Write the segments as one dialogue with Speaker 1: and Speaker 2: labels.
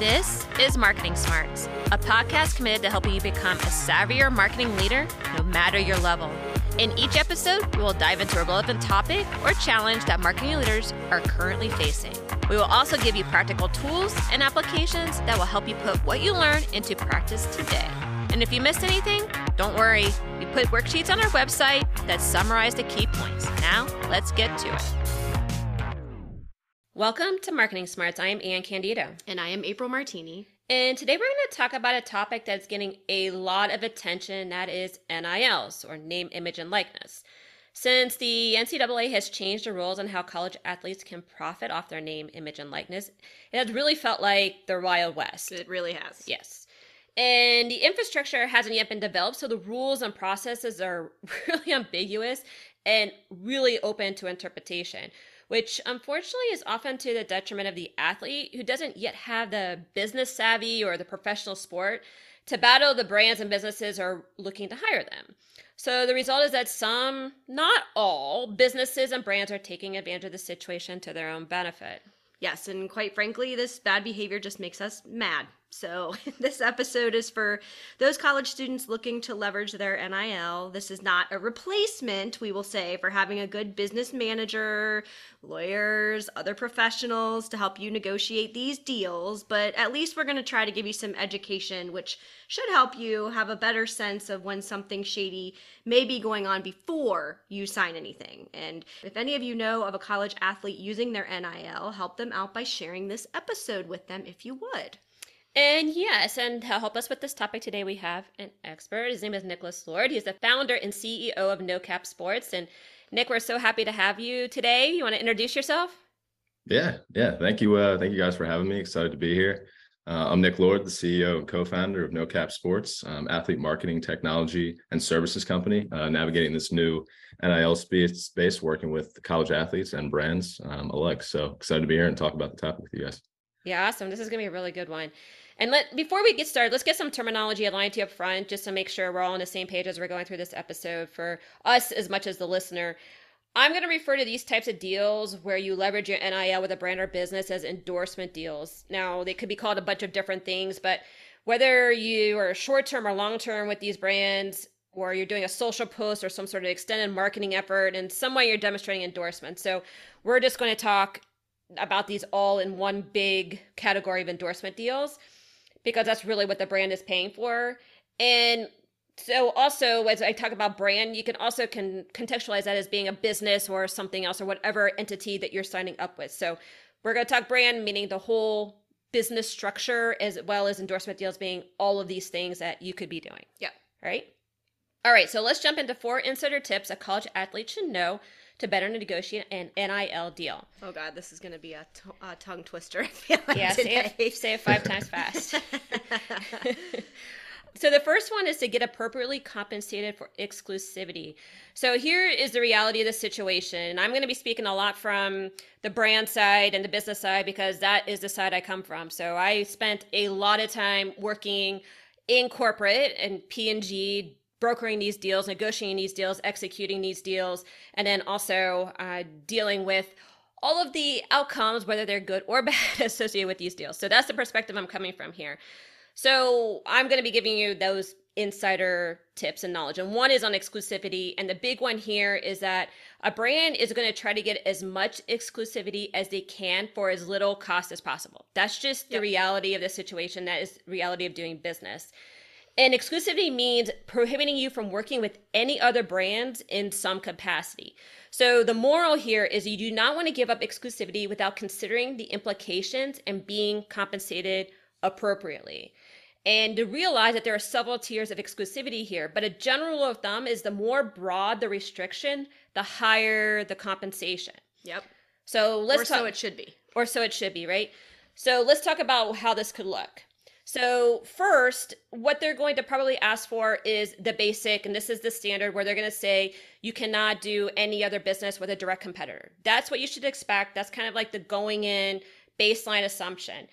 Speaker 1: This is Marketing Smarts, a podcast committed to helping you become a savvier marketing leader no matter your level. In each episode, we will dive into a relevant topic or challenge that marketing leaders are currently facing. We will also give you practical tools and applications that will help you put what you learn into practice today. And if you missed anything, don't worry. We put worksheets on our website that summarize the key points. Now, let's get to it. Welcome to Marketing Smarts. I am Anne Candido.
Speaker 2: And I am April Martini.
Speaker 1: And today we're going to talk about a topic that's getting a lot of attention that is NILs, or name, image, and likeness. Since the NCAA has changed the rules on how college athletes can profit off their name, image, and likeness, it has really felt like the Wild West.
Speaker 2: It really has.
Speaker 1: Yes. And the infrastructure hasn't yet been developed, so the rules and processes are really ambiguous and really open to interpretation which unfortunately is often to the detriment of the athlete who doesn't yet have the business savvy or the professional sport to battle the brands and businesses are looking to hire them. So the result is that some, not all, businesses and brands are taking advantage of the situation to their own benefit.
Speaker 2: Yes, and quite frankly, this bad behavior just makes us mad. So, this episode is for those college students looking to leverage their NIL. This is not a replacement, we will say, for having a good business manager, lawyers, other professionals to help you negotiate these deals, but at least we're going to try to give you some education, which should help you have a better sense of when something shady may be going on before you sign anything. And if any of you know of a college athlete using their NIL, help them out by sharing this episode with them if you would.
Speaker 1: And yes, and to help us with this topic today, we have an expert. His name is Nicholas Lord. He's the founder and CEO of No Cap Sports. And Nick, we're so happy to have you today. You want to introduce yourself?
Speaker 3: Yeah, yeah. Thank you. Uh, thank you guys for having me. Excited to be here. Uh, I'm Nick Lord, the CEO and co-founder of No Cap Sports, um, athlete marketing, technology, and services company, uh, navigating this new NIL space, space, working with college athletes and brands um, alike. So excited to be here and talk about the topic with you guys.
Speaker 1: Yeah, awesome. This is going to be a really good one. And let before we get started, let's get some terminology aligned to you up front, just to make sure we're all on the same page as we're going through this episode for us as much as the listener. I'm going to refer to these types of deals where you leverage your NIL with a brand or business as endorsement deals. Now, they could be called a bunch of different things, but whether you are short term or long term with these brands, or you're doing a social post or some sort of extended marketing effort, in some way you're demonstrating endorsement. So, we're just going to talk about these all in one big category of endorsement deals because that's really what the brand is paying for. And so also as I talk about brand, you can also can contextualize that as being a business or something else or whatever entity that you're signing up with. So we're going to talk brand meaning the whole business structure as well as endorsement deals being all of these things that you could be doing.
Speaker 2: Yeah.
Speaker 1: Right? All right, so let's jump into four insider tips a college athlete should know to better negotiate an NIL deal.
Speaker 2: Oh God, this is going to be a, t- a tongue twister. Like
Speaker 1: yeah, say it, say it five times fast. so the first one is to get appropriately compensated for exclusivity. So here is the reality of the situation. I'm going to be speaking a lot from the brand side and the business side because that is the side I come from. So I spent a lot of time working in corporate and P&G brokering these deals, negotiating these deals, executing these deals, and then also uh, dealing with all of the outcomes, whether they're good or bad, associated with these deals. So that's the perspective I'm coming from here. So I'm going to be giving you those insider tips and knowledge. And one is on exclusivity. And the big one here is that a brand is going to try to get as much exclusivity as they can for as little cost as possible. That's just the yep. reality of the situation. That is reality of doing business. And exclusivity means prohibiting you from working with any other brands in some capacity. So the moral here is you do not want to give up exclusivity without considering the implications and being compensated appropriately. And to realize that there are several tiers of exclusivity here, but a general rule of thumb is the more broad the restriction, the higher the compensation.
Speaker 2: Yep.
Speaker 1: So let's
Speaker 2: or
Speaker 1: talk,
Speaker 2: so it should be.
Speaker 1: Or so it should be, right? So let's talk about how this could look. So, first, what they're going to probably ask for is the basic, and this is the standard where they're going to say you cannot do any other business with a direct competitor. That's what you should expect. That's kind of like the going in baseline assumption.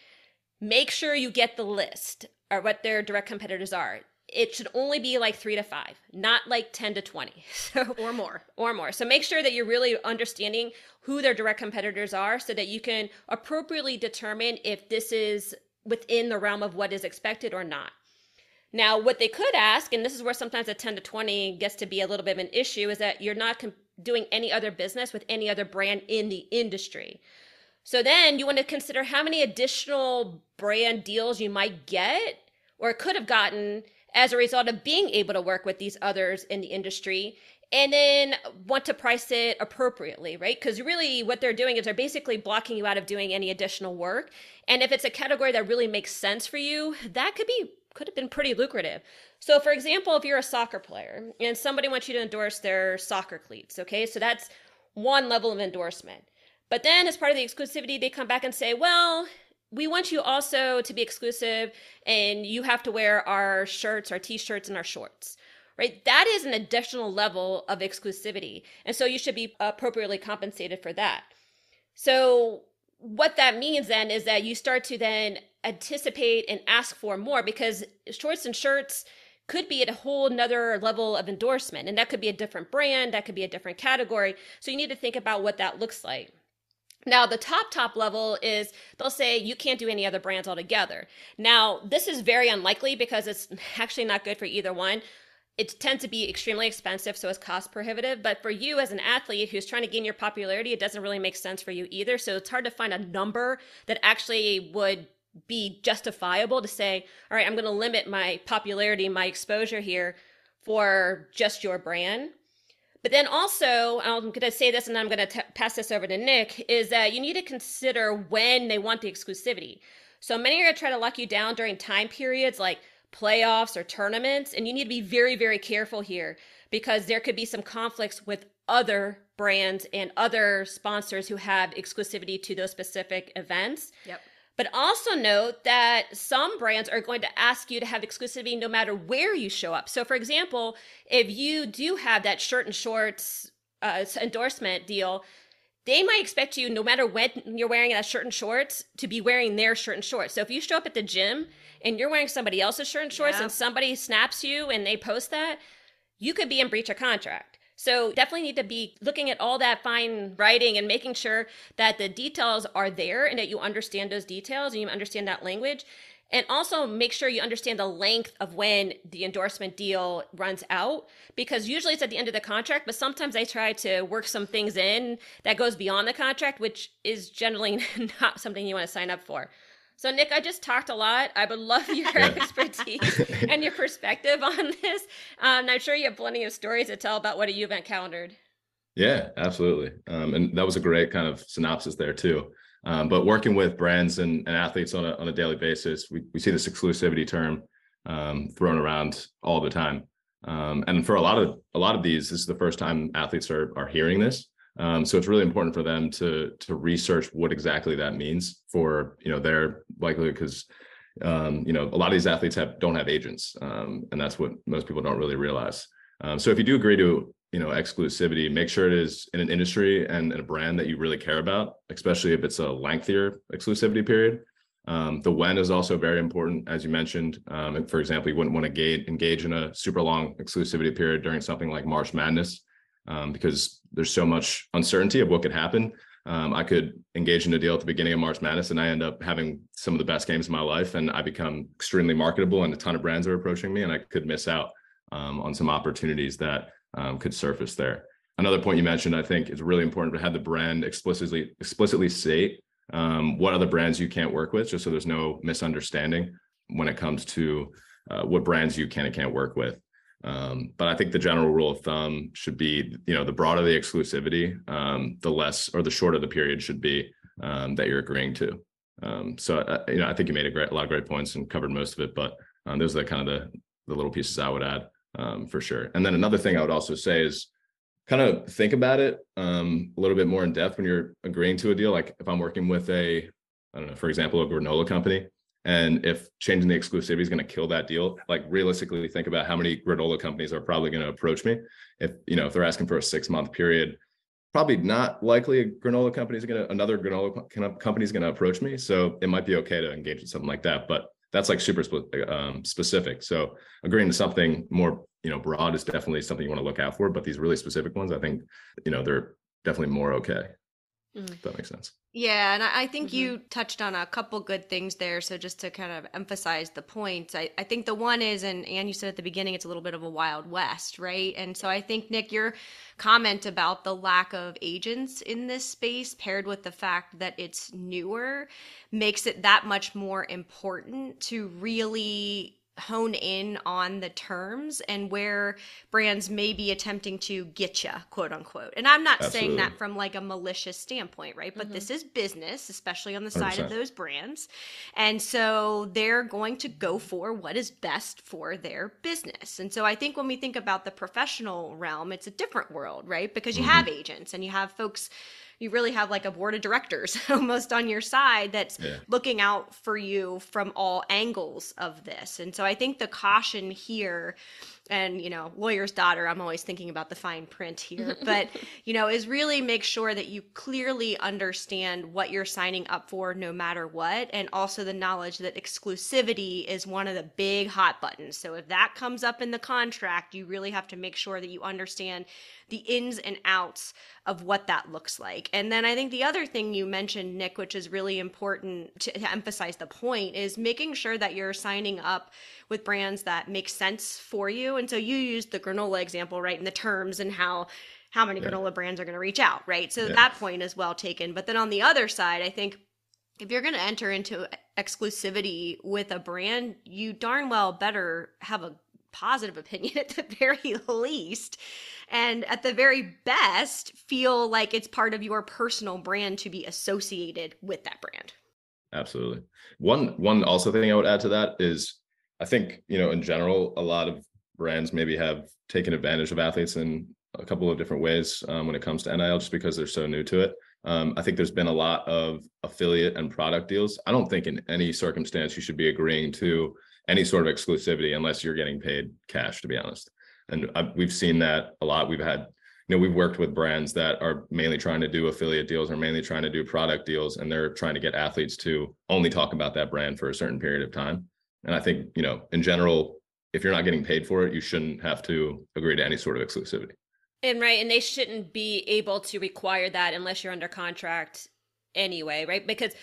Speaker 1: Make sure you get the list or what their direct competitors are. It should only be like three to five, not like 10 to 20.
Speaker 2: So, or more.
Speaker 1: Or more. So make sure that you're really understanding who their direct competitors are so that you can appropriately determine if this is within the realm of what is expected or not. Now, what they could ask, and this is where sometimes a 10 to 20 gets to be a little bit of an issue, is that you're not doing any other business with any other brand in the industry. So then you want to consider how many additional brand deals you might get or could have gotten as a result of being able to work with these others in the industry and then want to price it appropriately, right? Because really what they're doing is they're basically blocking you out of doing any additional work. And if it's a category that really makes sense for you, that could be could have been pretty lucrative. So for example, if you're a soccer player and somebody wants you to endorse their soccer cleats, okay? So that's one level of endorsement. But then as part of the exclusivity, they come back and say, "Well, we want you also to be exclusive and you have to wear our shirts, our t-shirts and our shorts." Right? That is an additional level of exclusivity. And so you should be appropriately compensated for that. So what that means then is that you start to then anticipate and ask for more because shorts and shirts could be at a whole nother level of endorsement and that could be a different brand that could be a different category so you need to think about what that looks like now, the top, top level is they'll say you can't do any other brands altogether. Now, this is very unlikely because it's actually not good for either one it tends to be extremely expensive, so it's cost prohibitive. But for you as an athlete who's trying to gain your popularity, it doesn't really make sense for you either. So it's hard to find a number that actually would be justifiable to say, all right, I'm going to limit my popularity, my exposure here for just your brand. But then also, I'm going to say this and I'm going to pass this over to Nick, is that you need to consider when they want the exclusivity. So many are going to try to lock you down during time periods like playoffs or tournaments. And you need to be very, very careful here because there could be some conflicts with other brands and other sponsors who have exclusivity to those specific events.
Speaker 2: Yep.
Speaker 1: But also note that some brands are going to ask you to have exclusivity no matter where you show up. So, for example, if you do have that shirt and shorts uh, endorsement deal, they might expect you, no matter when you're wearing that shirt and shorts, to be wearing their shirt and shorts. So, if you show up at the gym and you're wearing somebody else's shirt and shorts yeah. and somebody snaps you and they post that, you could be in breach of contract. So definitely need to be looking at all that fine writing and making sure that the details are there and that you understand those details and you understand that language. And also make sure you understand the length of when the endorsement deal runs out because usually it's at the end of the contract, but sometimes they try to work some things in that goes beyond the contract, which is generally not something you want to sign up for. So, Nick, I just talked a lot. I would love your expertise and your perspective on this. Um, I'm sure you have plenty of stories to tell about what you've encountered.
Speaker 3: Yeah, absolutely. Um, and that was a great kind of synopsis there, too. Um, but working with brands and, and, athletes on a, on a daily basis, we, we see this exclusivity term um, thrown around all the time. Um, and for a lot of a lot of these, this is the first time athletes are are hearing this. Um, so it's really important for them to to research what exactly that means for you know their likelihood because um, you know a lot of these athletes have don't have agents, um, and that's what most people don't really realize. Um, so if you do agree to you know exclusivity, make sure it is in an industry and, and a brand that you really care about, especially if it's a lengthier exclusivity period. Um, the when is also very important, as you mentioned. Um, for example, you wouldn't want to engage, engage in a super long exclusivity period during something like March Madness, because there's so much uncertainty of what could happen. Um, I could engage in a deal at the beginning of March Madness, and I end up having some of the best games of my life, and I become extremely marketable, and a ton of brands are approaching me, and I could miss out um, on some opportunities that um, could surface there. Another point you mentioned, I think, is really important to have the brand explicitly explicitly state um, what other brands you can't work with, just so there's no misunderstanding when it comes to uh, what brands you can and can't work with. Um, but I think the general rule of thumb should be, you know, the broader the exclusivity, um, the less or the shorter the period should be um, that you're agreeing to. Um, so, uh, you know, I think you made a great, a lot of great points and covered most of it, but um, those are the kind of the, the little pieces I would add um, for sure. And then another thing I would also say is kind of think about it a little bit more in depth when you're agreeing to a deal. Like if I'm working with a, I don't know, for example, a granola company, and if changing the exclusivity is going to kill that deal, like realistically think about how many granola companies are probably going to approach me. If you know if they're asking for a six month period, probably not likely a granola company is going to another granola company is going to approach me. So it might be okay to engage in something like that, but that's like super um, specific. So agreeing to something more you know broad is definitely something you want to look out for. But these really specific ones, I think you know they're definitely more okay. Mm. If that makes sense.
Speaker 2: Yeah, and I think mm-hmm. you touched on a couple good things there. So just to kind of emphasize the points, I, I think the one is, and Anne, you said at the beginning, it's a little bit of a wild west, right? And so I think Nick, your comment about the lack of agents in this space, paired with the fact that it's newer, makes it that much more important to really hone in on the terms and where brands may be attempting to get you quote unquote and i'm not Absolutely. saying that from like a malicious standpoint right but mm-hmm. this is business especially on the side 100%. of those brands and so they're going to go for what is best for their business and so i think when we think about the professional realm it's a different world right because you mm-hmm. have agents and you have folks you really have like a board of directors almost on your side that's yeah. looking out for you from all angles of this. And so I think the caution here and you know lawyer's daughter i'm always thinking about the fine print here but you know is really make sure that you clearly understand what you're signing up for no matter what and also the knowledge that exclusivity is one of the big hot buttons so if that comes up in the contract you really have to make sure that you understand the ins and outs of what that looks like. And then I think the other thing you mentioned, Nick, which is really important to, to emphasize the point, is making sure that you're signing up with brands that make sense for you. And so you used the granola example, right? And the terms and how how many yeah. granola brands are going to reach out, right? So yeah. that point is well taken. But then on the other side, I think if you're going to enter into exclusivity with a brand, you darn well better have a positive opinion at the very least. And at the very best, feel like it's part of your personal brand to be associated with that brand.
Speaker 3: Absolutely. One one also thing I would add to that is I think, you know, in general, a lot of brands maybe have taken advantage of athletes in a couple of different ways um, when it comes to NIL just because they're so new to it. Um, I think there's been a lot of affiliate and product deals. I don't think in any circumstance you should be agreeing to any sort of exclusivity unless you're getting paid cash, to be honest. And I, we've seen that a lot. We've had, you know, we've worked with brands that are mainly trying to do affiliate deals or mainly trying to do product deals, and they're trying to get athletes to only talk about that brand for a certain period of time. And I think, you know, in general, if you're not getting paid for it, you shouldn't have to agree to any sort of exclusivity.
Speaker 1: And right, and they shouldn't be able to require that unless you're under contract anyway, right? Because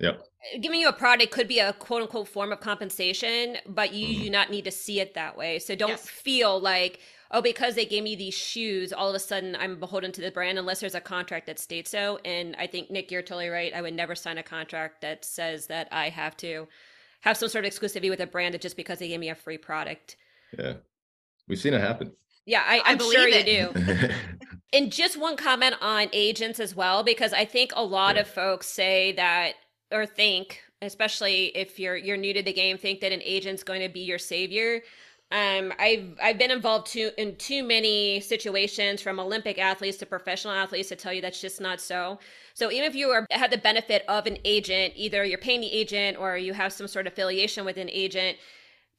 Speaker 3: Yep.
Speaker 1: Giving you a product could be a quote unquote form of compensation, but you mm-hmm. do not need to see it that way. So don't yes. feel like, oh, because they gave me these shoes, all of a sudden I'm beholden to the brand unless there's a contract that states so. And I think, Nick, you're totally right. I would never sign a contract that says that I have to have some sort of exclusivity with a brand just because they gave me a free product.
Speaker 3: Yeah. We've seen it happen.
Speaker 1: Yeah, I, I'm sure it. you do. and just one comment on agents as well, because I think a lot yeah. of folks say that or think, especially if you're you're new to the game, think that an agent's going to be your savior. Um, I've I've been involved too in too many situations from Olympic athletes to professional athletes to tell you that's just not so. So even if you are have the benefit of an agent, either you're paying the agent or you have some sort of affiliation with an agent,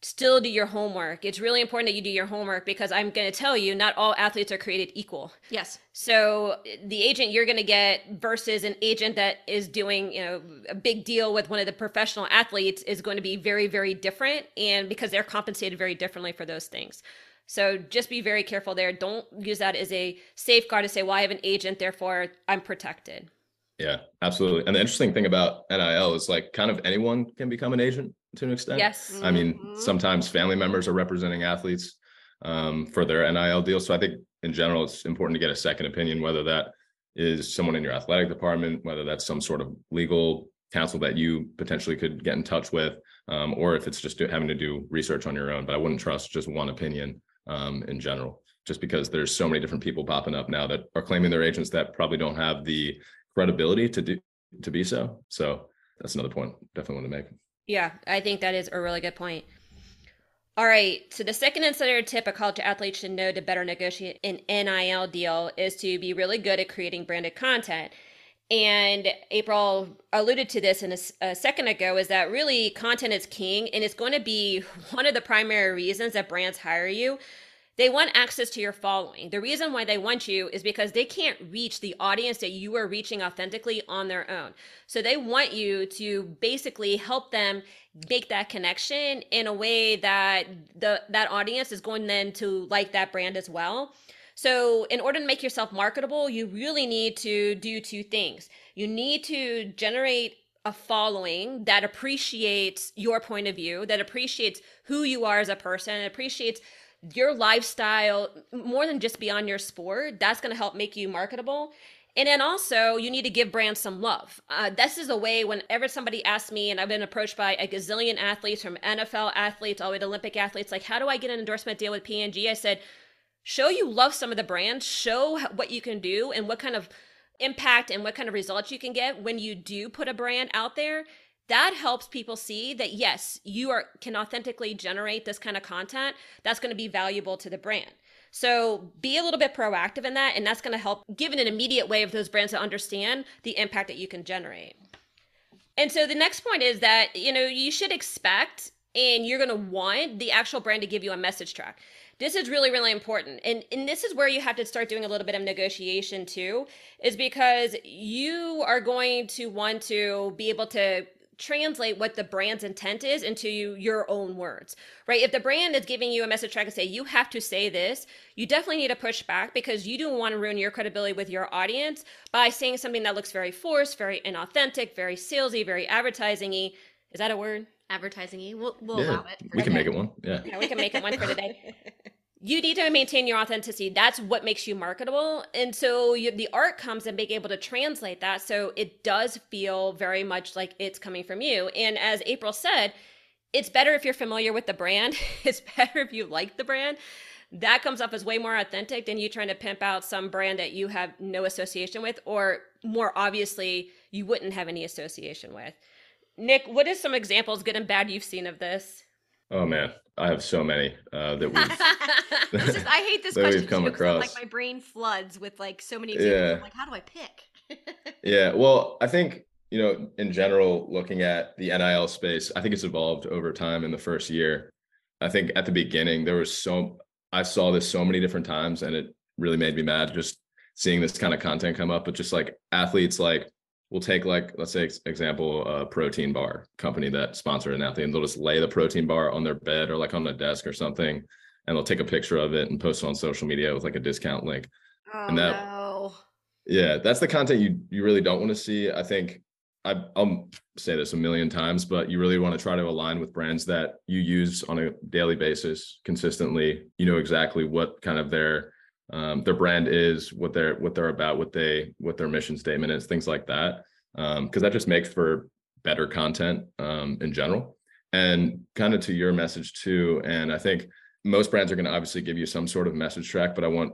Speaker 1: still do your homework. It's really important that you do your homework because I'm going to tell you, not all athletes are created equal.
Speaker 2: Yes.
Speaker 1: So the agent you're going to get versus an agent that is doing, you know, a big deal with one of the professional athletes is going to be very, very different, and because they're compensated very differently for those things. So just be very careful there. Don't use that as a safeguard to say, well, I have an agent, therefore I'm protected.
Speaker 3: Yeah, absolutely. And the interesting thing about NIL is like kind of anyone can become an agent to an extent.
Speaker 1: Yes.
Speaker 3: I mean, mm-hmm. sometimes family members are representing athletes um, for their NIL deal. So I think in general, it's important to get a second opinion, whether that is someone in your athletic department, whether that's some sort of legal counsel that you potentially could get in touch with, um, or if it's just do, having to do research on your own. But I wouldn't trust just one opinion um, in general, just because there's so many different people popping up now that are claiming they're agents that probably don't have the credibility to do to be so. So that's another point definitely want to make.
Speaker 1: Yeah, I think that is a really good point. All right, so the second insider tip a college athlete should know to better negotiate an NIL deal is to be really good at creating branded content. And April alluded to this in a, a, second ago is that really content is king and it's going to be one of the primary reasons that brands hire you they want access to your following. The reason why they want you is because they can't reach the audience that you are reaching authentically on their own. So they want you to basically help them make that connection in a way that the that audience is going then to like that brand as well. So, in order to make yourself marketable, you really need to do two things. You need to generate a following that appreciates your point of view, that appreciates who you are as a person, appreciates your lifestyle more than just beyond your sport. That's going to help make you marketable. And then also, you need to give brands some love. Uh, this is a way whenever somebody asks me, and I've been approached by a gazillion athletes from NFL athletes all the way to Olympic athletes, like, how do I get an endorsement deal with P&G? I said, show you love some of the brands, show what you can do and what kind of impact and what kind of results you can get when you do put a brand out there that helps people see that yes you are can authentically generate this kind of content that's going to be valuable to the brand. So be a little bit proactive in that and that's going to help give an immediate way of those brands to understand the impact that you can generate. And so the next point is that you know you should expect and you're going to want the actual brand to give you a message track. This is really really important and and this is where you have to start doing a little bit of negotiation too is because you are going to want to be able to translate what the brand's intent is into your own words, right? If the brand is giving you a message track and say, you have to say this, you definitely need to push back because you don't want to ruin your credibility with your audience by saying something that looks very forced, very inauthentic, very salesy, very advertising y. Is that a word?
Speaker 2: Advertising y. We'll, we'll
Speaker 3: yeah,
Speaker 2: allow it.
Speaker 3: We can make it one. Yeah.
Speaker 1: yeah. We can make it one for today. you need to maintain your authenticity. That's what makes you marketable. And so you, the art comes and being able to translate that. So it does feel very much like it's coming from you. And as April said, it's better if you're familiar with the brand. It's better if you like the brand. That comes up as way more authentic than you trying to pimp out some brand that you have no association with, or more obviously, you wouldn't have any association with. Nick, what is some examples, good and bad, you've seen of this?
Speaker 3: Oh man, I have so many uh, that we've.
Speaker 2: just, I hate this question come too, across. Like my brain floods with like so many examples. Yeah. I'm like, how do I pick?
Speaker 3: yeah, well, I think you know, in general, looking at the NIL space, I think it's evolved over time. In the first year, I think at the beginning there was so I saw this so many different times, and it really made me mad just seeing this kind of content come up. But just like athletes, like we'll take like let's say example a protein bar company that sponsored an athlete and they'll just lay the protein bar on their bed or like on a desk or something and they'll take a picture of it and post it on social media with like a discount link.
Speaker 2: Oh, and that oh, no.
Speaker 3: yeah that's the content you you really don't want to see. I think I, i'll say this a million times but you really want to try to align with brands that you use on a daily basis consistently. You know exactly what kind of their um, their brand is, what they're what they're about, what they what their mission statement is, things like that. Because um, that just makes for better content um, in general. And kind of to your message too. And I think most brands are going to obviously give you some sort of message track, but I want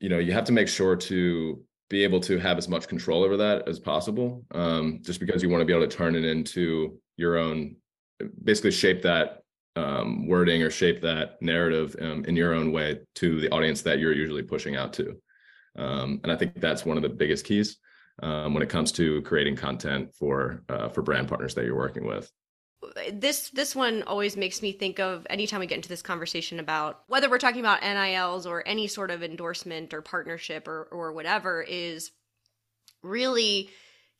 Speaker 3: you know you have to make sure to be able to have as much control over that as possible. Um, just because you want to be able to turn it into your own, basically shape that um, wording or shape that narrative um, in your own way to the audience that you're usually pushing out to. Um, and I think that's one of the biggest keys um, when it comes to creating content for uh, for brand partners that you're working with.
Speaker 2: This this one always makes me think of anytime we get into this conversation about whether we're talking about NILs or any sort of endorsement or partnership or or whatever is really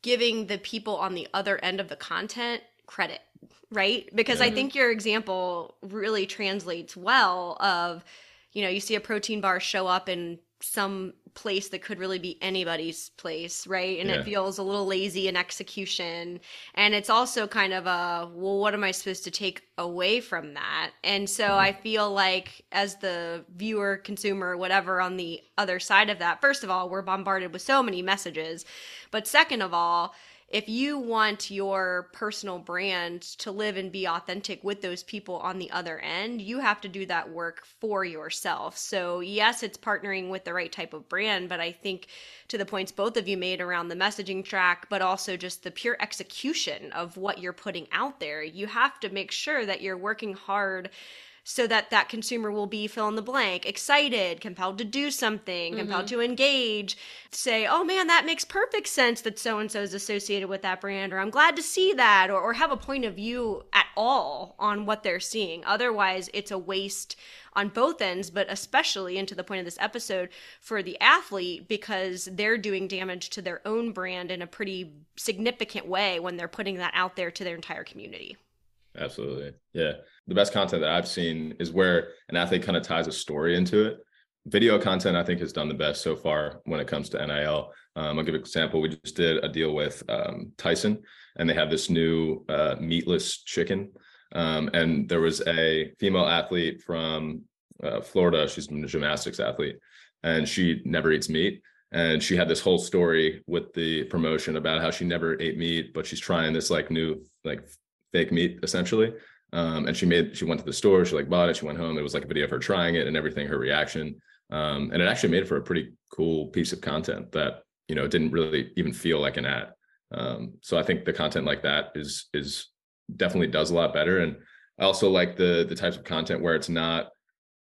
Speaker 2: giving the people on the other end of the content credit right? Because i think your example really translates well of you know you see a protein bar show up in some place that could really be anybody's place right? And yeah. it feels a little lazy in execution. And it's also kind of a well what am i supposed to take away from that? And so mm-hmm. i feel like as the viewer consumer whatever on the other side of that first of all we're bombarded with so many messages. But second of all if you want your personal brand to live and be authentic with those people on the other end, you have to do that work for yourself. So, yes, it's partnering with the right type of brand, but I think to the points both of you made around the messaging track, but also just the pure execution of what you're putting out there, you have to make sure that you're working hard so that that consumer will be fill in the blank excited compelled to do something mm-hmm. compelled to engage say oh man that makes perfect sense that so and so is associated with that brand or i'm glad to see that or, or have a point of view at all on what they're seeing otherwise it's a waste on both ends, but especially into the point of this episode for the athlete because they're doing damage to their own brand in a pretty significant way when they're putting that out there to their entire community.
Speaker 3: Absolutely. Yeah. The best content that I've seen is where an athlete kind of ties a story into it, video content, I think, has done the best so far when it comes to NIL. Um, I'll give an example. We just did a deal with um, Tyson, and they have this new uh, meatless chicken. Um, and there was a female athlete from uh, Florida. She's a gymnastics athlete, and she never eats meat. And she had this whole story with the promotion about how she never ate meat, but she's trying this like new like fake meat essentially. Um, and she made she went to the store, she like bought it, she went home. It was like a video of her trying it and everything, her reaction. Um, and it actually made for a pretty cool piece of content that you know didn't really even feel like an ad. Um, so I think the content like that is is definitely does a lot better. And I also like the the types of content where it's not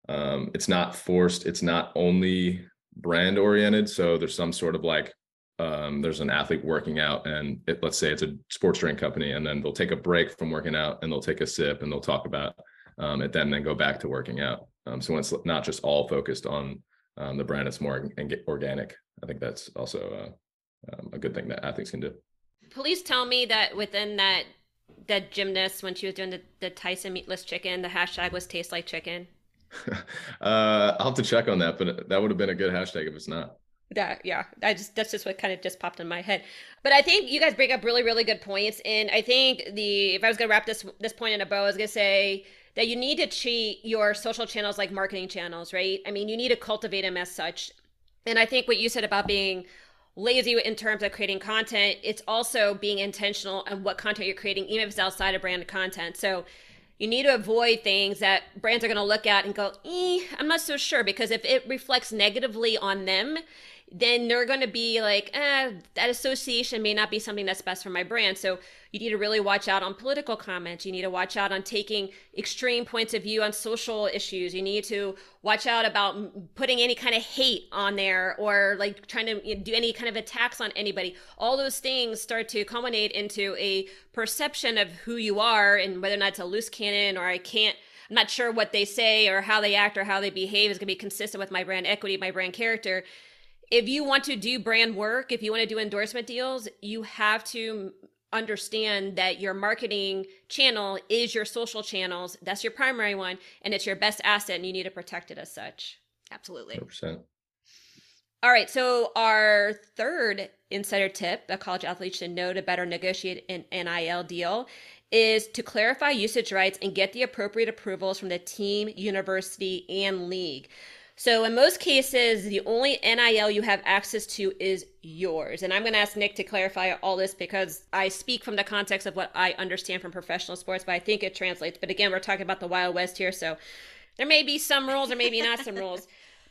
Speaker 3: um, it's not forced, it's not only brand oriented. So there's some sort of like um, there's an athlete working out and it, let's say it's a sports drink company and then they'll take a break from working out and they'll take a sip and they'll talk about um, it then and then go back to working out. Um, so it's not just all focused on um, the brand, it's more organic. I think that's also uh, um, a good thing that athletes can do.
Speaker 1: Police tell me that within that that gymnast when she was doing the, the Tyson meatless chicken, the hashtag was taste like chicken.
Speaker 3: uh, I'll have to check on that, but that would have been a good hashtag if it's not.
Speaker 1: That yeah, I just that's just what kind of just popped in my head. But I think you guys bring up really really good points, and I think the if I was gonna wrap this this point in a bow, I was gonna say that you need to treat your social channels like marketing channels, right? I mean, you need to cultivate them as such. And I think what you said about being lazy in terms of creating content, it's also being intentional on what content you're creating, even if it's outside of brand content. So you need to avoid things that brands are going to look at and go, eh, I'm not so sure, because if it reflects negatively on them, then they're going to be like, eh, that association may not be something that's best for my brand. So you need to really watch out on political comments. You need to watch out on taking extreme points of view on social issues. You need to watch out about putting any kind of hate on there or like trying to do any kind of attacks on anybody. All those things start to culminate into a perception of who you are and whether or not it's a loose cannon or I can't I'm not sure what they say or how they act or how they behave is going to be consistent with my brand equity, my brand character if you want to do brand work, if you want to do endorsement deals, you have to understand that your marketing channel is your social channels. That's your primary one, and it's your best asset, and you need to protect it as such.
Speaker 2: Absolutely.
Speaker 3: 100%.
Speaker 1: All right. So, our third insider tip that college athletes should know to better negotiate an NIL deal is to clarify usage rights and get the appropriate approvals from the team, university, and league. So in most cases, the only NIL you have access to is yours. And I'm going to ask Nick to clarify all this because I speak from the context of what I understand from professional sports, but I think it translates. But again, we're talking about the Wild West here, so there may be some rules, or maybe not some rules.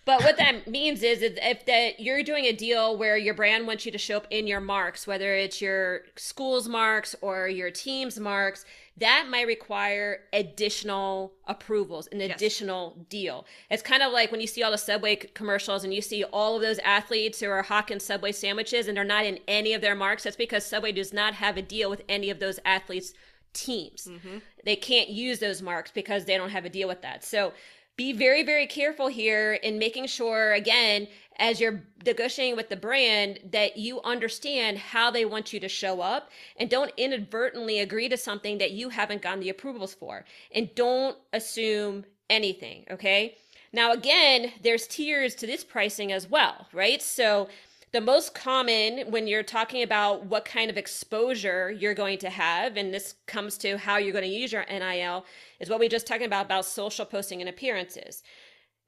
Speaker 1: But what that means is, if that you're doing a deal where your brand wants you to show up in your marks, whether it's your school's marks or your team's marks, that might require additional approvals, an yes. additional deal. It's kind of like when you see all the Subway commercials and you see all of those athletes who are hawking Subway sandwiches and they're not in any of their marks. That's because Subway does not have a deal with any of those athletes' teams. Mm-hmm. They can't use those marks because they don't have a deal with that. So be very, very careful here in making sure, again, as you're negotiating with the brand, that you understand how they want you to show up and don't inadvertently agree to something that you haven't gotten the approvals for. And don't assume anything, okay? Now, again, there's tiers to this pricing as well, right? So the most common when you're talking about what kind of exposure you're going to have, and this comes to how you're going to use your NIL, is what we just talking about about social posting and appearances.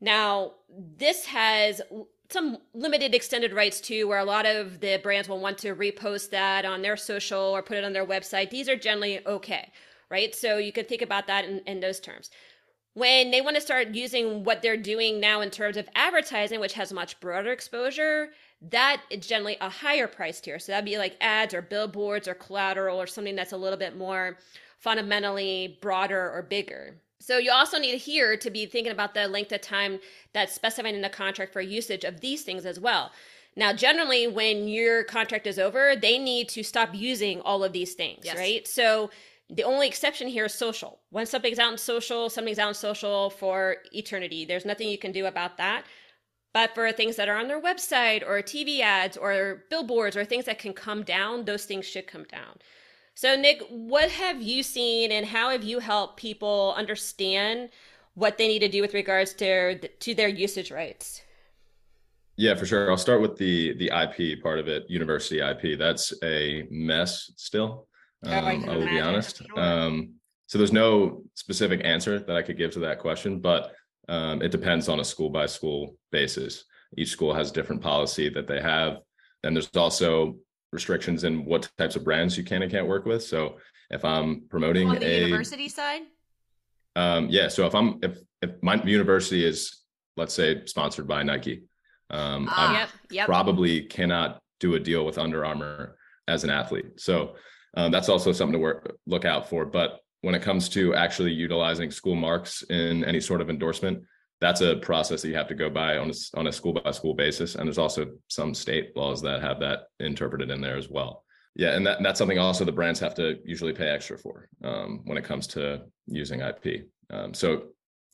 Speaker 1: Now, this has some limited extended rights too, where a lot of the brands will want to repost that on their social or put it on their website. These are generally okay, right? So you can think about that in, in those terms when they want to start using what they're doing now in terms of advertising, which has much broader exposure, that is generally a higher price tier. So that'd be like ads or billboards or collateral or something that's a little bit more fundamentally broader or bigger. So you also need here to be thinking about the length of time that's specified in the contract for usage of these things as well. Now, generally, when your contract is over, they need to stop using all of these things, yes. right? So the only exception here is social. When something's out in social, something's out in social for eternity. There's nothing you can do about that. But for things that are on their website or TV ads or billboards or things that can come down, those things should come down. So, Nick, what have you seen and how have you helped people understand what they need to do with regards to, to their usage rights?
Speaker 3: Yeah, for sure. I'll start with the the IP part of it, university IP. That's a mess still.
Speaker 1: Oh, I
Speaker 3: Um, I will be honest.
Speaker 2: Sure.
Speaker 3: Um, so there's no specific answer that I could give to that question, but um, it depends on a school by school basis. Each school has different policy that they have, and there's also restrictions in what types of brands you can and can't work with. So if I'm promoting
Speaker 2: On the
Speaker 3: a
Speaker 2: university side?
Speaker 3: um, yeah, so if I'm if if my university is let's say sponsored by Nike, um,
Speaker 2: Ah.
Speaker 3: I
Speaker 1: Yep. Yep.
Speaker 3: probably cannot do a deal with Under Armour as an athlete. So um, that's also something to work look out for. But when it comes to actually utilizing school marks in any sort of endorsement, that's a process that you have to go by on a, on a school by school basis. And there's also some state laws that have that interpreted in there as well. Yeah, and, that, that's something also the brands have to usually pay extra for um, when it comes to using IP. Um, so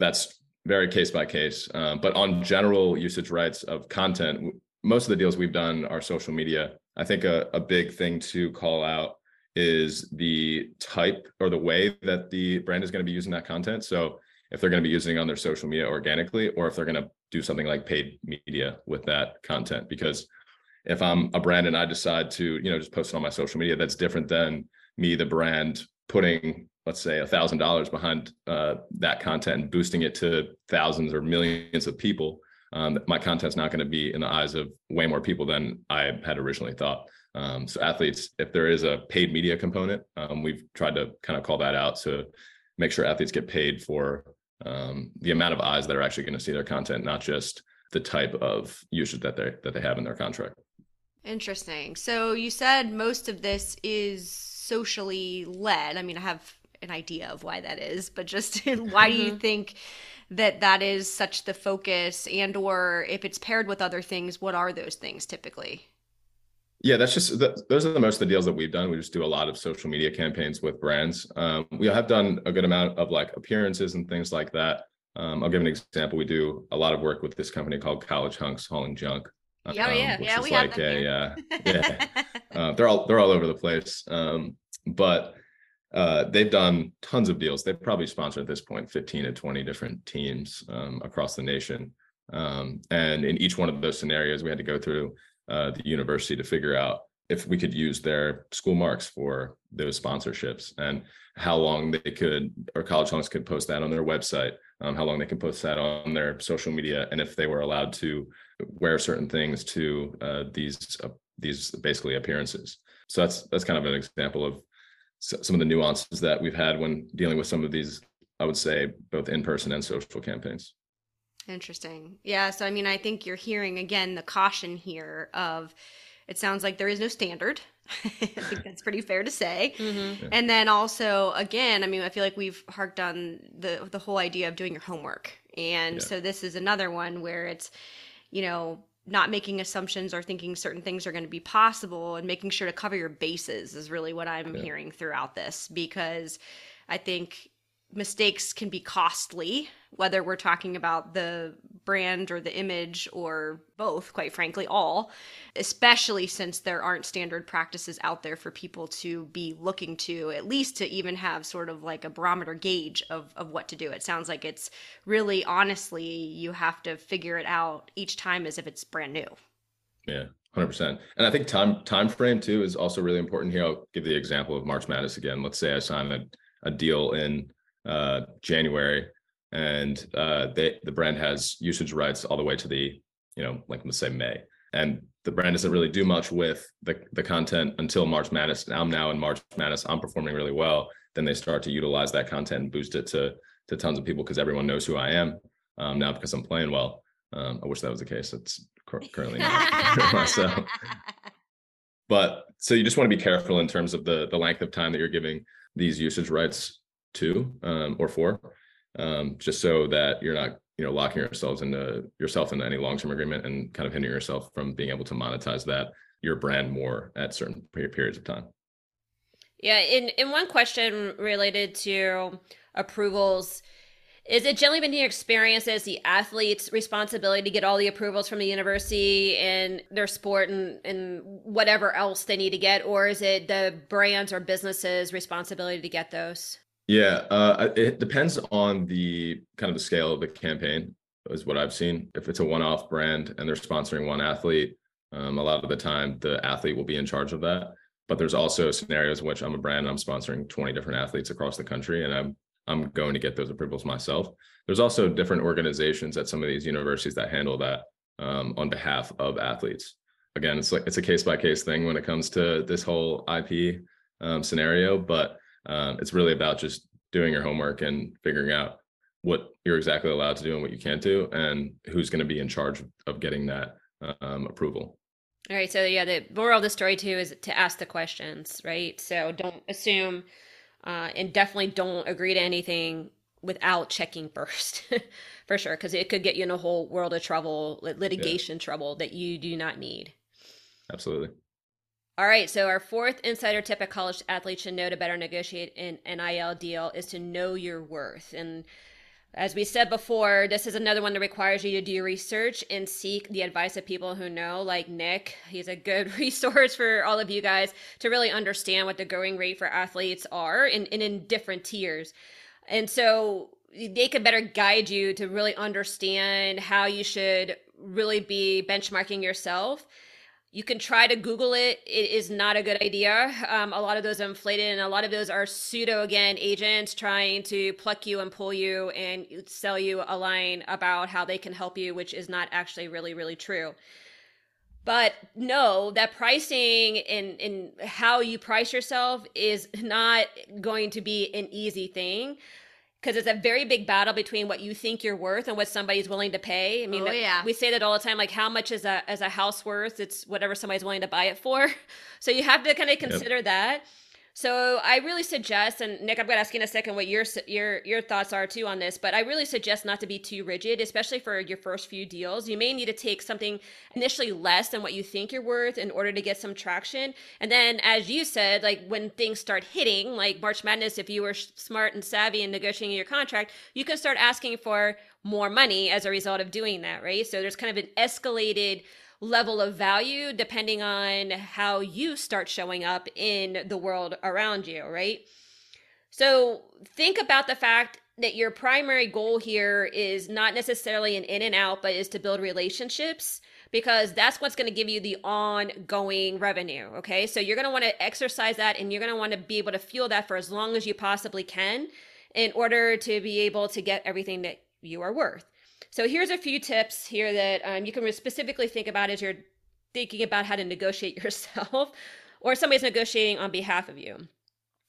Speaker 3: that's very case by case. Um, but on general usage rights of content, most of the deals we've done are social media. I think a, a big thing to call out is the type or the way that the brand is going to be using that content. So if they're going to be using it on their social media organically, or if they're going to do something like paid media with that content, because if I'm a brand and I decide to, you know, just post it on my social media, that's different than me, the brand, putting, let's say, a thousand dollars behind uh, that content and boosting it to thousands or millions of people. Um, my content's not going to be in the eyes of way more people than I had originally thought. Um, so athletes, if there is a paid media component, um, we've tried to kind of call that out to make sure athletes get paid for um, the amount of eyes that are actually going to see their content, not just the type of usage that they that they have in their contract.
Speaker 2: Interesting. So you said most of this is socially led. I mean, I have an idea of why that is, but just why do you
Speaker 1: Mhm.
Speaker 2: think that that is such the focus and or if it's paired with other things, what are those things typically?
Speaker 3: Yeah, that's just that, those are the most of the deals that we've done. We just do a lot of social media campaigns with brands. Um, we have done a good amount of like appearances and things like that. Um, I'll give an example. We do a lot of work with this company called College Hunks Hauling Junk.
Speaker 1: Yeah, yeah.
Speaker 3: um,
Speaker 2: Yeah,
Speaker 3: is
Speaker 2: we have them
Speaker 3: a uh, yeah. uh, they're all they're all over the place. Um, but uh, they've done tons of deals. They've probably sponsored at this point 15 to 20 different teams um, across the nation. Um, and in each one of those scenarios, we had to go through uh, the university to figure out if we could use their school marks for those sponsorships and how long they could or college hunks could post that on their website um, how long they can post that on their social media and if they were allowed to wear certain things to uh, these uh, these basically appearances. So that's that's kind of an example of some of the nuances that we've had when dealing with some of these i would say both in person and social campaigns
Speaker 2: Interesting. Yeah. So, I mean, I think you're hearing again the caution here of it sounds like there is no standard. I think that's pretty fair to say.
Speaker 1: Mhm.
Speaker 2: And then also, again, I mean, I feel like we've harked on the the whole idea of doing your homework, and
Speaker 3: Yeah.
Speaker 2: so this is another one where it's, you know, not making assumptions or thinking certain things are going to be possible, and making sure to cover your bases is really what I'm
Speaker 3: Yeah.
Speaker 2: hearing throughout this because I think mistakes can be costly whether we're talking about the brand or the image or both quite frankly all especially since there aren't standard practices out there for people to be looking to at least to even have sort of like a barometer gauge of, of what to do it sounds like it's really honestly you have to figure it out each time as if it's brand new
Speaker 3: Yeah, hundred percent. And I think time time frame too is also really important here. I'll give the example of March Madness again. Let's say I sign a, a deal in uh, January, and uh, they the brand has usage rights all the way to the you know like let's say May, and the brand doesn't really do much with the the content until March Madness. I'm now in March Madness. I'm performing really well. Then they start to utilize that content and boost it to to tons of people because everyone knows who I am um, now because I'm playing well. Um, I wish that was the case. It's currently not. so, but so you just want to be careful in terms of the the length of time that you're giving these usage rights to um, or four, um, just so that you're not you know locking yourselves into yourself into any long term agreement and kind of hindering yourself from being able to monetize that your brand more at certain periods of time.
Speaker 1: Yeah, in in one question related to approvals, is it generally been your experience as the athlete's responsibility to get all the approvals from the university and their sport and, and whatever else they need to get, or is it the brands or businesses' responsibility to get those?
Speaker 3: Yeah, uh, it depends on the kind of the scale of the campaign. is what I've seen. If it's a one-off brand and they're sponsoring one athlete, um, a lot of the time the athlete will be in charge of that. But there's also scenarios in which I'm a brand and I'm sponsoring 20 different athletes across the country, and I'm I'm going to get those approvals myself. There's also different organizations at some of these universities that handle that um, on behalf of athletes. Again, it's like it's a case by case thing when it comes to this whole IP um, scenario, but um, it's really about just doing your homework and figuring out what you're exactly allowed to do and what you can't do, and who's going to be in charge of getting that um, approval.
Speaker 1: All right. So yeah, the moral of the story too is to ask the questions, right? So don't assume, uh, and definitely don't agree to anything without checking first, for sure, because it could get you in a whole world of trouble, litigation yeah. trouble that you do not need.
Speaker 3: Absolutely.
Speaker 1: All right. So our fourth insider tip a college athletes should know to better negotiate an NIL deal is to know your worth and as we said before, this is another one that requires you to do research and seek the advice of people who know, like Nick. He's a good resource for all of you guys to really understand what the going rate for athletes are and in different tiers. And so they could better guide you to really understand how you should really be benchmarking yourself you can try to Google it. It is not a good idea. Um, a lot of those are inflated, and a lot of those are pseudo again agents trying to pluck you and pull you and sell you a line about how they can help you, which is not actually really, really true. But know that pricing and, and how you price yourself is not going to be an easy thing because it's a very big battle between what you think you're worth and what somebody's willing to pay. I mean,
Speaker 2: oh, yeah.
Speaker 1: we say that all the time. Like, how much is a as a house worth? It's whatever somebody's willing to buy it for. So you have to kind of consider yep. that. So I really suggest, and Nick, I'm going to ask you in a second what your your your thoughts are too on this, but I really suggest not to be too rigid, especially for your first few deals. You may need to take something initially less than what you think you're worth in order to get some traction, and then, as you said, like when things start hitting, like March Madness, if you were smart and savvy in negotiating your contract, you can start asking for more money as a result of doing that, right? So there's kind of an escalated level of value depending on how you start showing up in the world around you, right? So think about the fact that your primary goal here is not necessarily an in and out, but is to build relationships because that's what's going to give you the ongoing revenue. Okay. So you're going to want to exercise that and you're going to want to be able to fuel that for as long as you possibly can in order to be able to get everything that you are worth. So here's a few tips here that um, you can specifically think about as you're thinking about how to negotiate yourself or somebody's negotiating on behalf of you.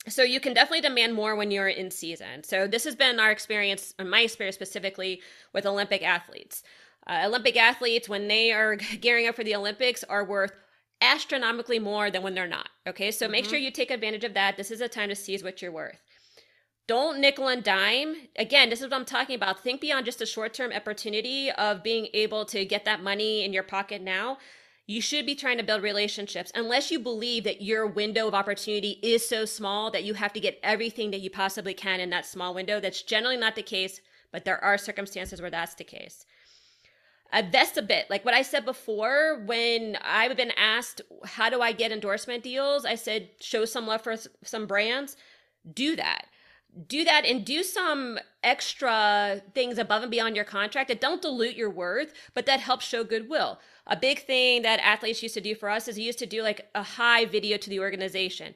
Speaker 1: So you can definitely demand more when you're in season. So this has been our experience, or my experience specifically with Olympic athletes. Uh, Olympic athletes, when they are gearing up for the Olympics, are worth astronomically more than when they're not. Okay, so mm-hmm. make sure you take advantage of that. This is a time to seize what you're worth. Don't nickel and dime. Again, this is what I'm talking about. Think beyond just a short term opportunity of being able to get that money in your pocket now. You should be trying to build relationships unless you believe that your window of opportunity is so small that you have to get everything that you possibly can in that small window. That's generally not the case, but there are circumstances where that's the case. Uh, Invest a bit. Like what I said before, when I've been asked, how do I get endorsement deals? I said, show some love for some brands. Do that do that and do some extra things above and beyond your contract that don't dilute your worth, but that helps show goodwill. A big thing that athletes used to do for us is used to do like a high video to the organization.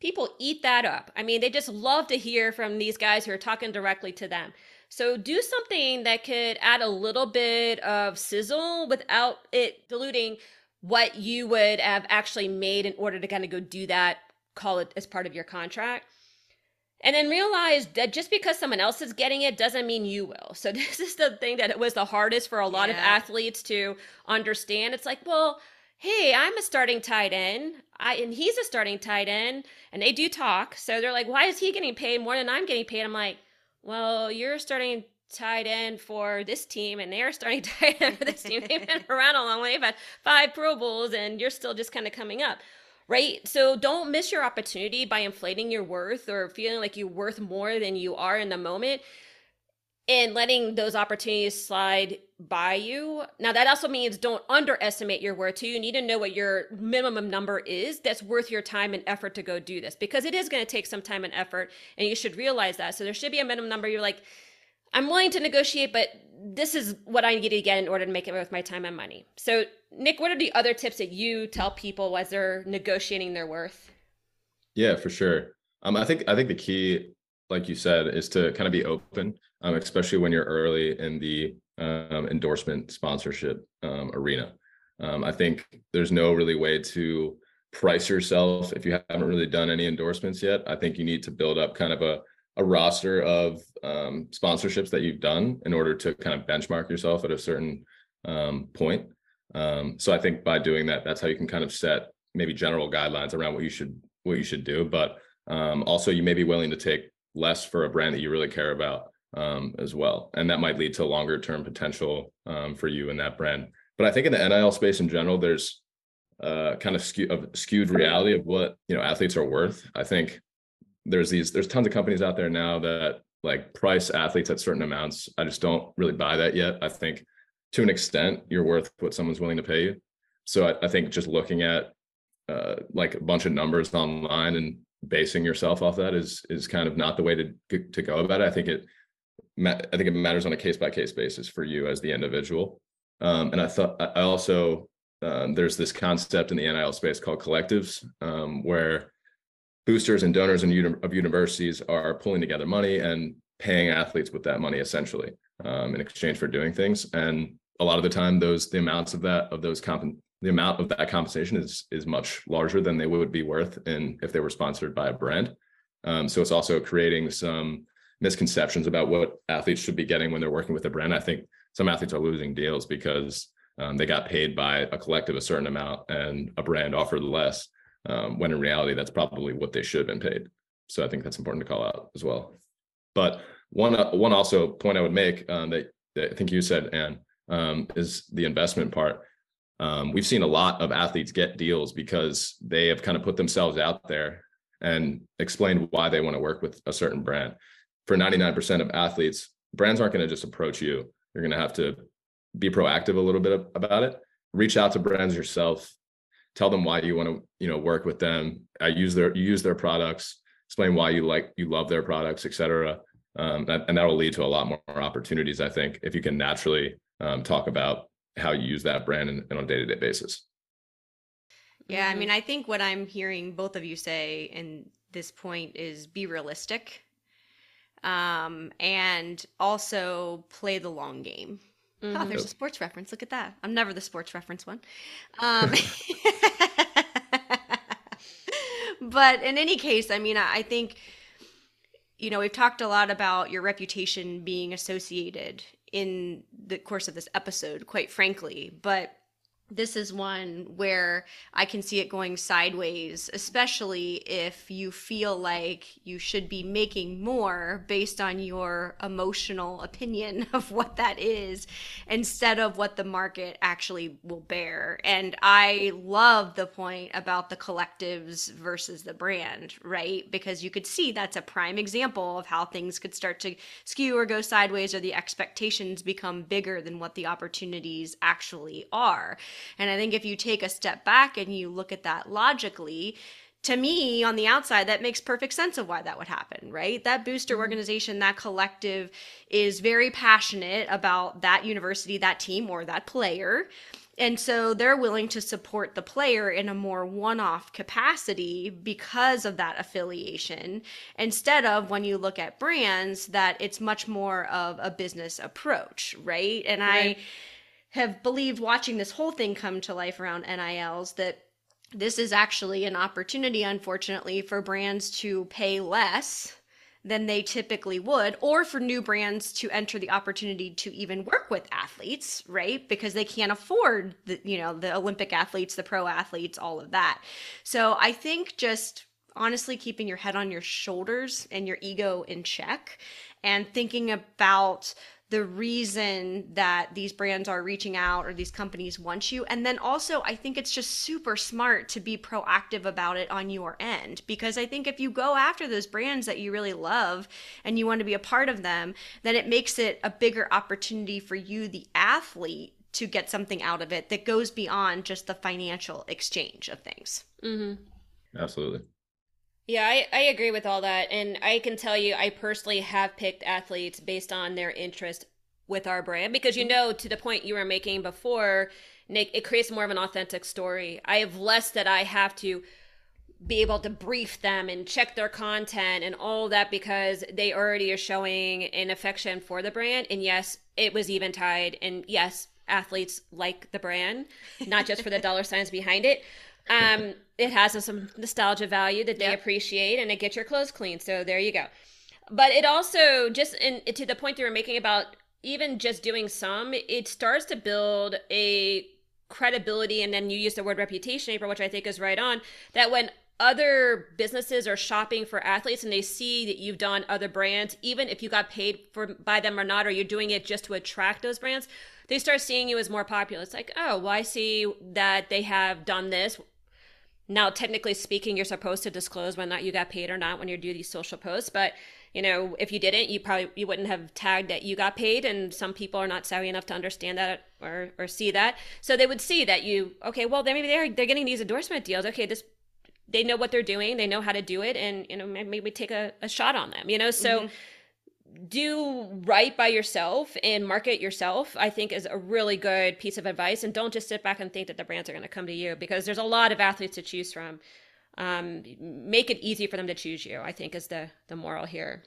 Speaker 1: People eat that up. I mean, they just love to hear from these guys who are talking directly to them. So do something that could add a little bit of sizzle without it diluting what you would have actually made in order to kind of go do that, call it as part of your contract and then realize that just because someone else is getting it doesn't mean you will. So this is the thing that it was the hardest for a lot yeah. of athletes to understand. It's like, well, hey, I'm a starting tight end. I and he's a starting tight end, and they do talk. So they're like, why is he getting paid more than I'm getting paid? I'm like, well, you're starting tight end for this team, and they're starting tight end for this team. They've been around a long way. They've had five Pro Bowls, and you're still just kind of coming up right? So don't miss your opportunity by inflating your worth or feeling like you're worth more than you are in the moment and letting those opportunities slide by you. Now, that also means don't underestimate your worth too. You need to know what your minimum number is that's worth your time and effort to go do this because it is going to take some time and effort, and you should realize that. So, there should be a minimum number. You're like, I'm willing to negotiate, but this is what I need to get in order to make it worth my time and money. So, Nick, what are the other tips that you tell people as they're negotiating their worth?
Speaker 3: Yeah, for sure. Um, I think I think the key, like you said, is to kind of be open, um, especially when you're early in the um, endorsement sponsorship um, arena. Um, I think there's no really way to price yourself if you haven't really done any endorsements yet. I think you need to build up kind of a a roster of um, sponsorships that you've done in order to kind of benchmark yourself at a certain um, point. Um, so I think by doing that, that's how you can kind of set maybe general guidelines around what you should what you should do. But um, also, you may be willing to take less for a brand that you really care about um, as well, and that might lead to longer term potential um, for you in that brand. But I think in the NIL space in general, there's uh, kind of skew, of skewed reality of what you know athletes are worth. I think there's these there's tons of companies out there now that like price athletes at certain amounts. I just don't really buy that yet. I think to an extent you're worth what someone's willing to pay you. So I, I think just looking at uh, like a bunch of numbers online and basing yourself off that is is kind of not the way to to go about it. I think it I think it matters on a case by case basis for you as the individual. Um, and I thought I also um, there's this concept in the NIL space called collectives, um, where boosters and donors and of universities are pulling together money and paying athletes with that money essentially um, in exchange for doing things. And a lot of the time, those the amounts of that of those comp the amount of that compensation is is much larger than they would be worth in if they were sponsored by a brand. Um, so it's also creating some misconceptions about what athletes should be getting when they're working with a brand. I think some athletes are losing deals because um, they got paid by a collective a certain amount and a brand offered less um, when in reality that's probably what they should have been paid. So i think that's important to call out as well. But one uh, one also point i would make um, that, that, i think you said and um, is the investment part. Um, we've seen a lot of athletes get deals because they have kind of put themselves out there and explained why they want to work with a certain brand. For 99% of athletes brands aren't going to just approach you. You're going to have to be proactive a little bit about it. Reach out to brands yourself tell them why you want to you know work with them i use their you use their products explain why you like you love their products etc um, that, and that will lead to a lot more opportunities i think if you can naturally um, talk about how you use that brand in, in on a day-to-day basis.
Speaker 2: Yeah i mean i think what i'm hearing both of you say in this point is be realistic um, and also play the long game Mm-hmm. Oh, there's a sports reference. Look at that. I'm never the sports reference one. Um, but in any case, I mean, I think, you know, we've talked a lot about your reputation being associated in the course of this episode, quite frankly. But this is one where I can see it going sideways, especially if you feel like you should be making more based on your emotional opinion of what that is instead of what the market actually will bear. And I love the point about the collectives versus the brand, right? Because you could see that's a prime example of how things could start to skew or go sideways or the expectations become bigger than what the opportunities actually are. And I think if you take a step back and you look at that logically, to me on the outside that makes perfect sense of why that would happen right that booster mm-hmm. organization that collective is very passionate about that university that team or that player and so they're willing to support the player in a more one off capacity because of that affiliation, instead of when you look at brands, that it's much more of a business approach, right? And right. I have believed watching this whole thing come to life around NILs that this is actually an opportunity, unfortunately, for brands to pay less than they typically would, or for new brands to enter the opportunity to even work with athletes, right? Because they can't afford the, you know, the Olympic athletes, the pro athletes, all of that. So I think just honestly keeping your head on your shoulders and your ego in check and thinking about the reason that these brands are reaching out or these companies want you. And then also, I think it's just super smart to be proactive about it on your end because I think if you go after those brands that you really love and you want to be a part of them, then it makes it a bigger opportunity for you, the athlete, to get something out of it that goes beyond just the financial exchange of things.
Speaker 3: Mm-hmm. Absolutely.
Speaker 1: Yeah, I, I agree with all that. And I can tell you, I personally have picked athletes based on their interest with our brand because you mm-hmm. know to the point you were making before nick it creates more of an authentic story i have less that i have to be able to brief them and check their content and all that because they already are showing an affection for the brand and yes it was even Tide and yes athletes like the brand not just for the dollar signs behind it um it has some nostalgia value that they yep. appreciate and it gets your clothes clean so there you go but it also just in to the point you were making about even just doing some it starts to build a credibility and then you use the word reputation April, which I think is right on that when other businesses are shopping for athletes and they see that you've done other brands, even if you got paid for by them or not, or you're doing it just to attract those brands, they start seeing you as more popular. It's like, oh, well, I see that they have done this. Now, technically speaking, you're supposed to disclose whether or not you got paid or not when you do these social posts, but you know, if you didn't, you probably you wouldn't have tagged that you got paid, and some people are not savvy enough to understand that or or see that. So they would see that you okay, well, maybe they're they're getting these endorsement deals. Okay, this they know what they're doing they know how to do it and you know maybe take a, a shot on them you know so mm-hmm. Do right by yourself and market yourself i think is a really good piece of advice. And don't just sit back and think that the brands are going to come to you because there's a lot of athletes to choose from. Um, make it easy for them to choose you i think is the the moral here.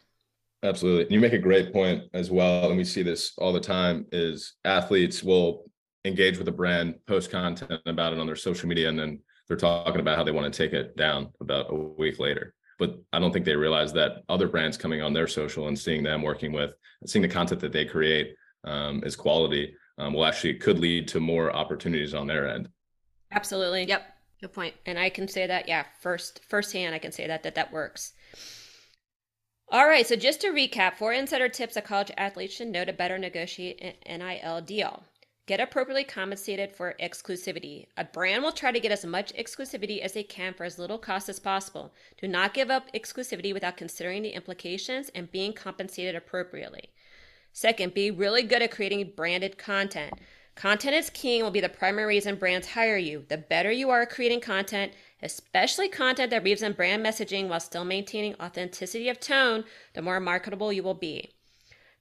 Speaker 3: Absolutely. You make a great point as well and we see this all the time is athletes will engage with a brand post content about it on their social media and then they're talking about how they want to take it down about a week later. But I don't think they realize that other brands coming on their social and seeing them working with, seeing the content that they create um, is quality, um, will actually could lead to more opportunities on their end.
Speaker 1: Absolutely.
Speaker 2: Yep. Good point.
Speaker 1: And I can say that, yeah, first firsthand, I can say that that that works. All right. So just to recap, four insider tips a college athlete should know to better negotiate an NIL deal. Get appropriately compensated for exclusivity. A brand will try to get as much exclusivity as they can for as little cost as possible. Do not give up exclusivity without considering the implications and being compensated appropriately. Second, be really good at creating branded content. Content is king will be the primary reason brands hire you. The better you are at creating content, especially content that weaves in brand messaging while still maintaining authenticity of tone, the more marketable you will be.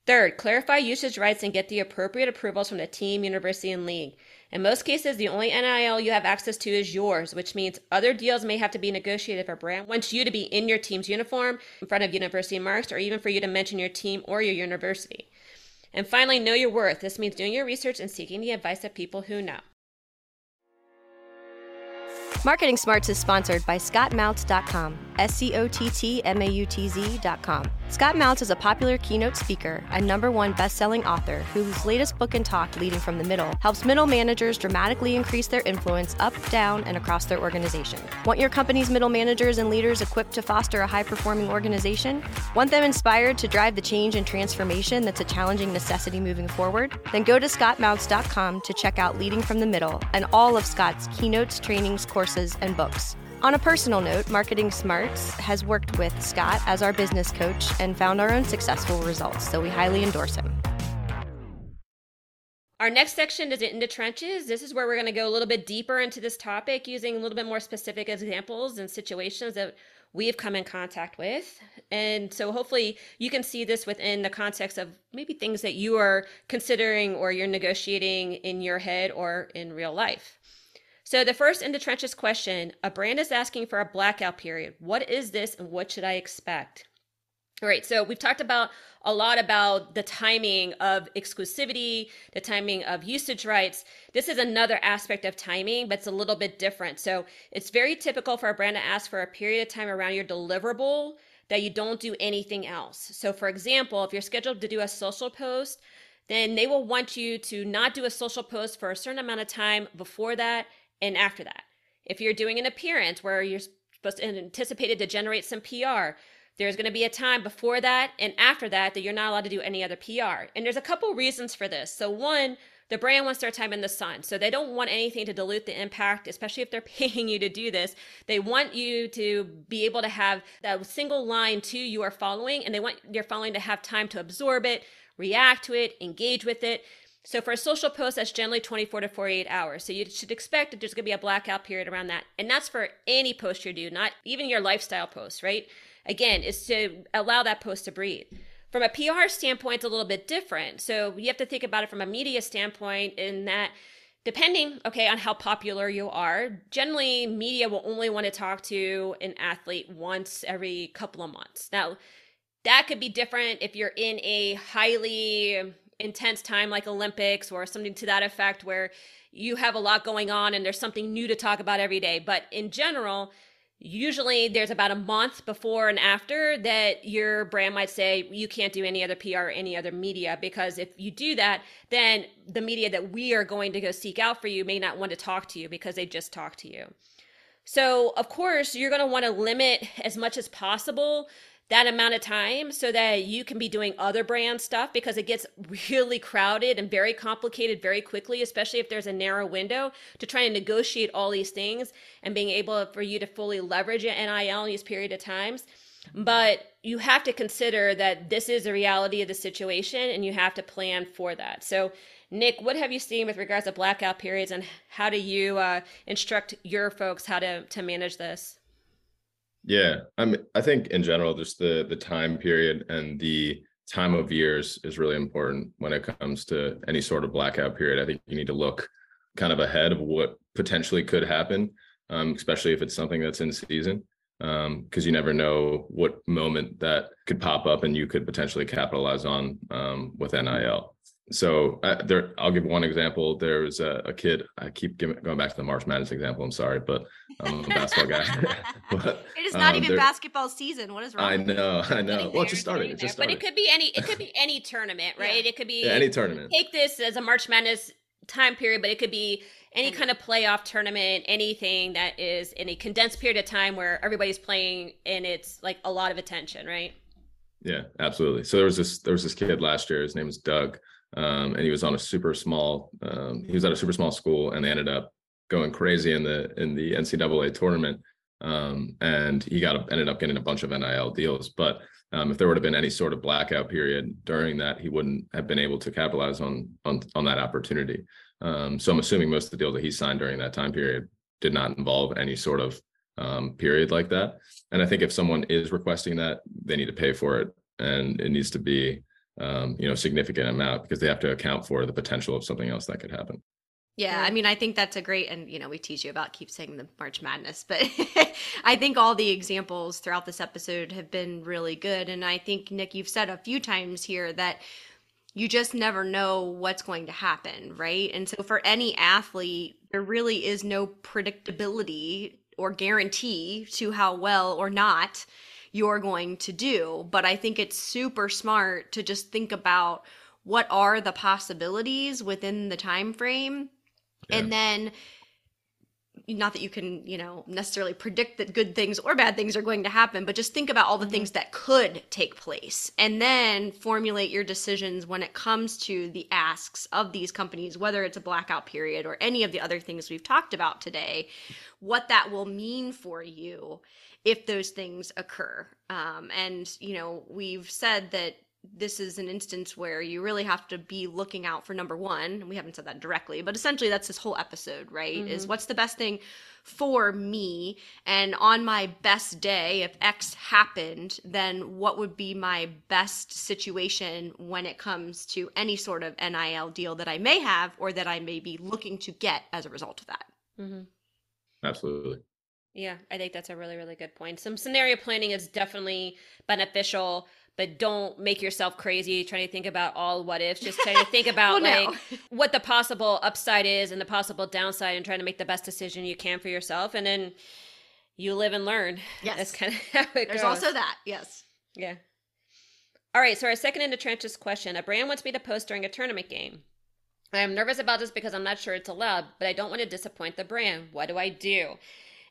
Speaker 1: Third, clarify usage rights and get the appropriate approvals from the team, university, and league. In most cases, the only NIL you have access to is yours, which means other deals may have to be negotiated if a brand wants you to be in your team's uniform, in front of university marks, or even for you to mention your team or your university. And finally, know your worth. This means doing your research and seeking the advice of people who know.
Speaker 2: Marketing Smarts is sponsored by ScottMautz.com, S C O T T M A U T Z.com. Scott Mautz is a popular keynote speaker and number one best-selling author whose latest book and talk, Leading from the Middle, helps middle managers dramatically increase their influence up, down, and across their organization. Want your company's middle managers and leaders equipped to foster a high-performing organization? Want them inspired to drive the change and transformation that's a challenging necessity moving forward? Then go to scottmautz.com to check out Leading from the Middle and all of Scott's keynotes, trainings, courses, and books. On a personal note, Marketing Smarts has worked with Scott as our business coach and found our own successful results, so we highly endorse him.
Speaker 1: Our next section is in the trenches. This is where we're going to go a little bit deeper into this topic using a little bit more specific examples and situations that we've come in contact with. And so hopefully you can see this within the context of maybe things that you are considering or you're negotiating in your head or in real life. So the first in the trenches question, a brand is asking for a blackout period. What is this and what should I expect? All right, so we've talked about a lot about the timing of exclusivity, the timing of usage rights. This is another aspect of timing, but it's a little bit different. So it's very typical for a brand to ask for a period of time around your deliverable that you don't do anything else. So, for example, if you're scheduled to do a social post, then they will want you to not do a social post for a certain amount of time before that and after that. If you're doing an appearance where you're supposed to anticipated to generate some PR, there's going to be a time before that and after that that you're not allowed to do any other PR. And there's a couple reasons for this. So one, the brand wants their time in the sun. So they don't want anything to dilute the impact, especially if they're paying you to do this. They want you to be able to have that single line to you are following, and they want your following to have time to absorb it, react to it, engage with it. So for a social post, that's generally 24 to 48 hours. So you should expect that there's going to be a blackout period around that. And that's for any post you do, not even your lifestyle post, right? Again, is to allow that post to breathe. From a PR standpoint, it's a little bit different. So you have to think about it from a media standpoint in that depending okay on how popular you are generally media will only want to talk to an athlete once every couple of months now that could be different if you're in a highly intense time like olympics or something to that effect where you have a lot going on and there's something new to talk about every day but in general usually there's about a month before and after that your brand might say you can't do any other PR or any other media because if you do that, then the media that we are going to go seek out for you may not want to talk to you because they just talked to you. So, of course, you're going to want to limit as much as possible that amount of time so that you can be doing other brand stuff because it gets really crowded and very complicated very quickly, especially if there's a narrow window to try and negotiate all these things and being able for you to fully leverage an NIL in these period of times. But you have to consider that this is the reality of the situation and you have to plan for that. So, Nick, what have you seen with regards to blackout periods and how do you uh, instruct your folks how to, to manage this?
Speaker 3: Yeah, I mean, I think in general, just the the time period and the time of years is really important when it comes to any sort of blackout period. I think you need to look kind of ahead of what potentially could happen, um, especially if it's something that's in season, because um, you never know what moment that could pop up and you could potentially capitalize on um, with NIL so uh, there i'll give one example. There was a, a kid i keep giving, going back to the march madness example i'm sorry but i'm a basketball guy.
Speaker 2: But, it is not um, even there, basketball season. What is wrong
Speaker 3: i know i know. Well it just started. it just
Speaker 1: started. but it could be any it could be any tournament right? Yeah. it could be
Speaker 3: yeah, any tournament.
Speaker 1: take this as a march madness time period but it could be any. kind of playoff tournament anything that is in a condensed period of time where everybody's playing and it's like a lot of attention right?
Speaker 3: Yeah absolutely. So there was this there was this kid last year. His name was doug um, and he was on a super small. Um, he was at a super small school, and they ended up going crazy in the in the NCAA tournament. Um, and he got ended up getting a bunch of NIL deals. But um, if there would have been any sort of blackout period during that, he wouldn't have been able to capitalize on on on that opportunity. Um, so I'm assuming most of the deals that he signed during that time period did not involve any sort of um, period like that. And I think if someone is requesting that, they need to pay for it, and it needs to be um, you know, significant amount because they have to account for the potential of something else that could happen.
Speaker 2: Yeah, I mean, I think that's a great, and you know, we tease you about keep saying the March Madness, but I think all the examples throughout this episode have been really good. And I think, Nick, you've said a few times here that you just never know what's going to happen, right? And so for any athlete, there really is no predictability or guarantee to how well or not you're going to do. But I think it's super smart to just think about what are the possibilities within the time frame yeah. and then not that you can you know necessarily predict that good things or bad things are going to happen but just think about all the mm-hmm. things that could take place and then formulate your decisions when it comes to the asks of these companies whether it's a blackout period or any of the other things we've talked about today what that will mean for you if those things occur. Um, and, you know, we've said that this is an instance where you really have to be looking out for number one. We haven't said that directly, but essentially that's this whole episode, right? Mm-hmm. Is what's the best thing for me? And on my best day, if X happened, then what would be my best situation when it comes to any sort of NIL deal that I may have or that I may be looking to get as a result of that?
Speaker 3: Mm-hmm. Absolutely.
Speaker 1: Yeah, I think that's a really, really good point. Some scenario planning is definitely beneficial, but don't make yourself crazy trying to think about all what ifs. Just trying to think about well, like no. what the possible upside is and the possible downside and trying to make the best decision you can for yourself. And then you live and learn.
Speaker 2: Yes.
Speaker 1: That's kind of how it
Speaker 2: There's
Speaker 1: goes.
Speaker 2: also that. Yes.
Speaker 1: Yeah. All right. So our second into trenches question. A brand wants me to post during a tournament game. I am nervous about this because I'm not sure it's allowed, but I don't want to disappoint the brand. What do I do?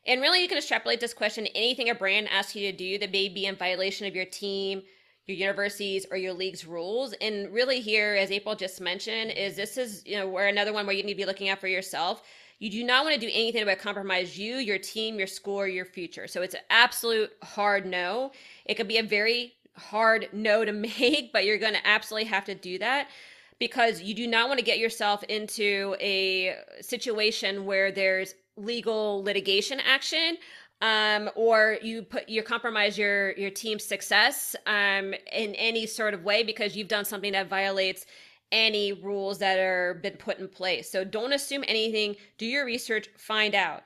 Speaker 1: And really, you can extrapolate this question anything a brand asks you to do that may be in violation of your team, your universities, or your league's rules. And really, here, as April just mentioned, is this is you know where another one where you need to be looking out for yourself. You do not want to do anything that would compromise you, your team, your school, your future. So it's an absolute hard no. It could be a very hard no to make, but you're going to absolutely have to do that because you do not want to get yourself into a situation where there's legal litigation action um, or you put you compromise your your team's success um, in any sort of way because you've done something that violates any rules that are been put in place. So don't assume anything. Do your research. Find out.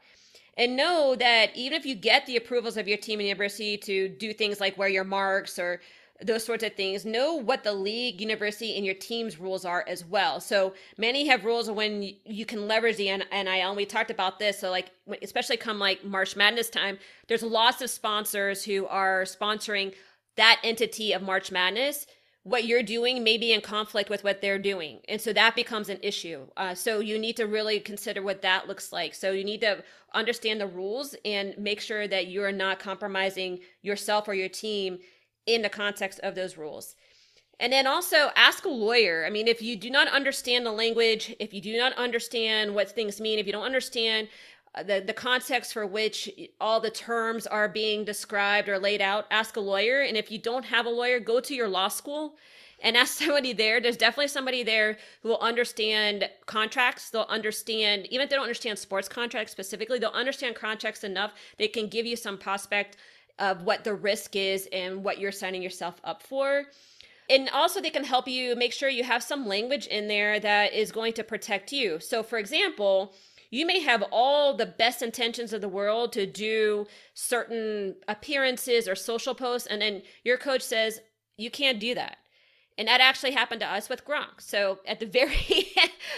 Speaker 1: And know that even if you get the approvals of your team and university to do things like wear your marks or those sorts of things. Know what the league, university, and your team's rules are as well. So many have rules when you can leverage the NIL. We talked about this. So like, especially come like March Madness time, there's lots of sponsors who are sponsoring that entity of March Madness. What you're doing may be in conflict with what they're doing. And so that becomes an issue. Uh, so you need to really consider what that looks like. So you need to understand the rules and make sure that you're not compromising yourself or your team in the context of those rules. And then also ask a lawyer. I mean, if you do not understand the language, if you do not understand what things mean, if you don't understand uh, the, the context for which all the terms are being described or laid out, ask a lawyer. And if you don't have a lawyer, go to your law school and ask somebody there. There's definitely somebody there who will understand contracts. They'll understand, even if they don't understand sports contracts specifically, they'll understand contracts enough. They can give you some prospect of what the risk is and what you're signing yourself up for. And also, they can help you make sure you have some language in there that is going to protect you. So, for example, you may have all the best intentions of the world to do certain appearances or social posts, and then your coach says, you can't do that. And that actually happened to us with Gronk. So at the very,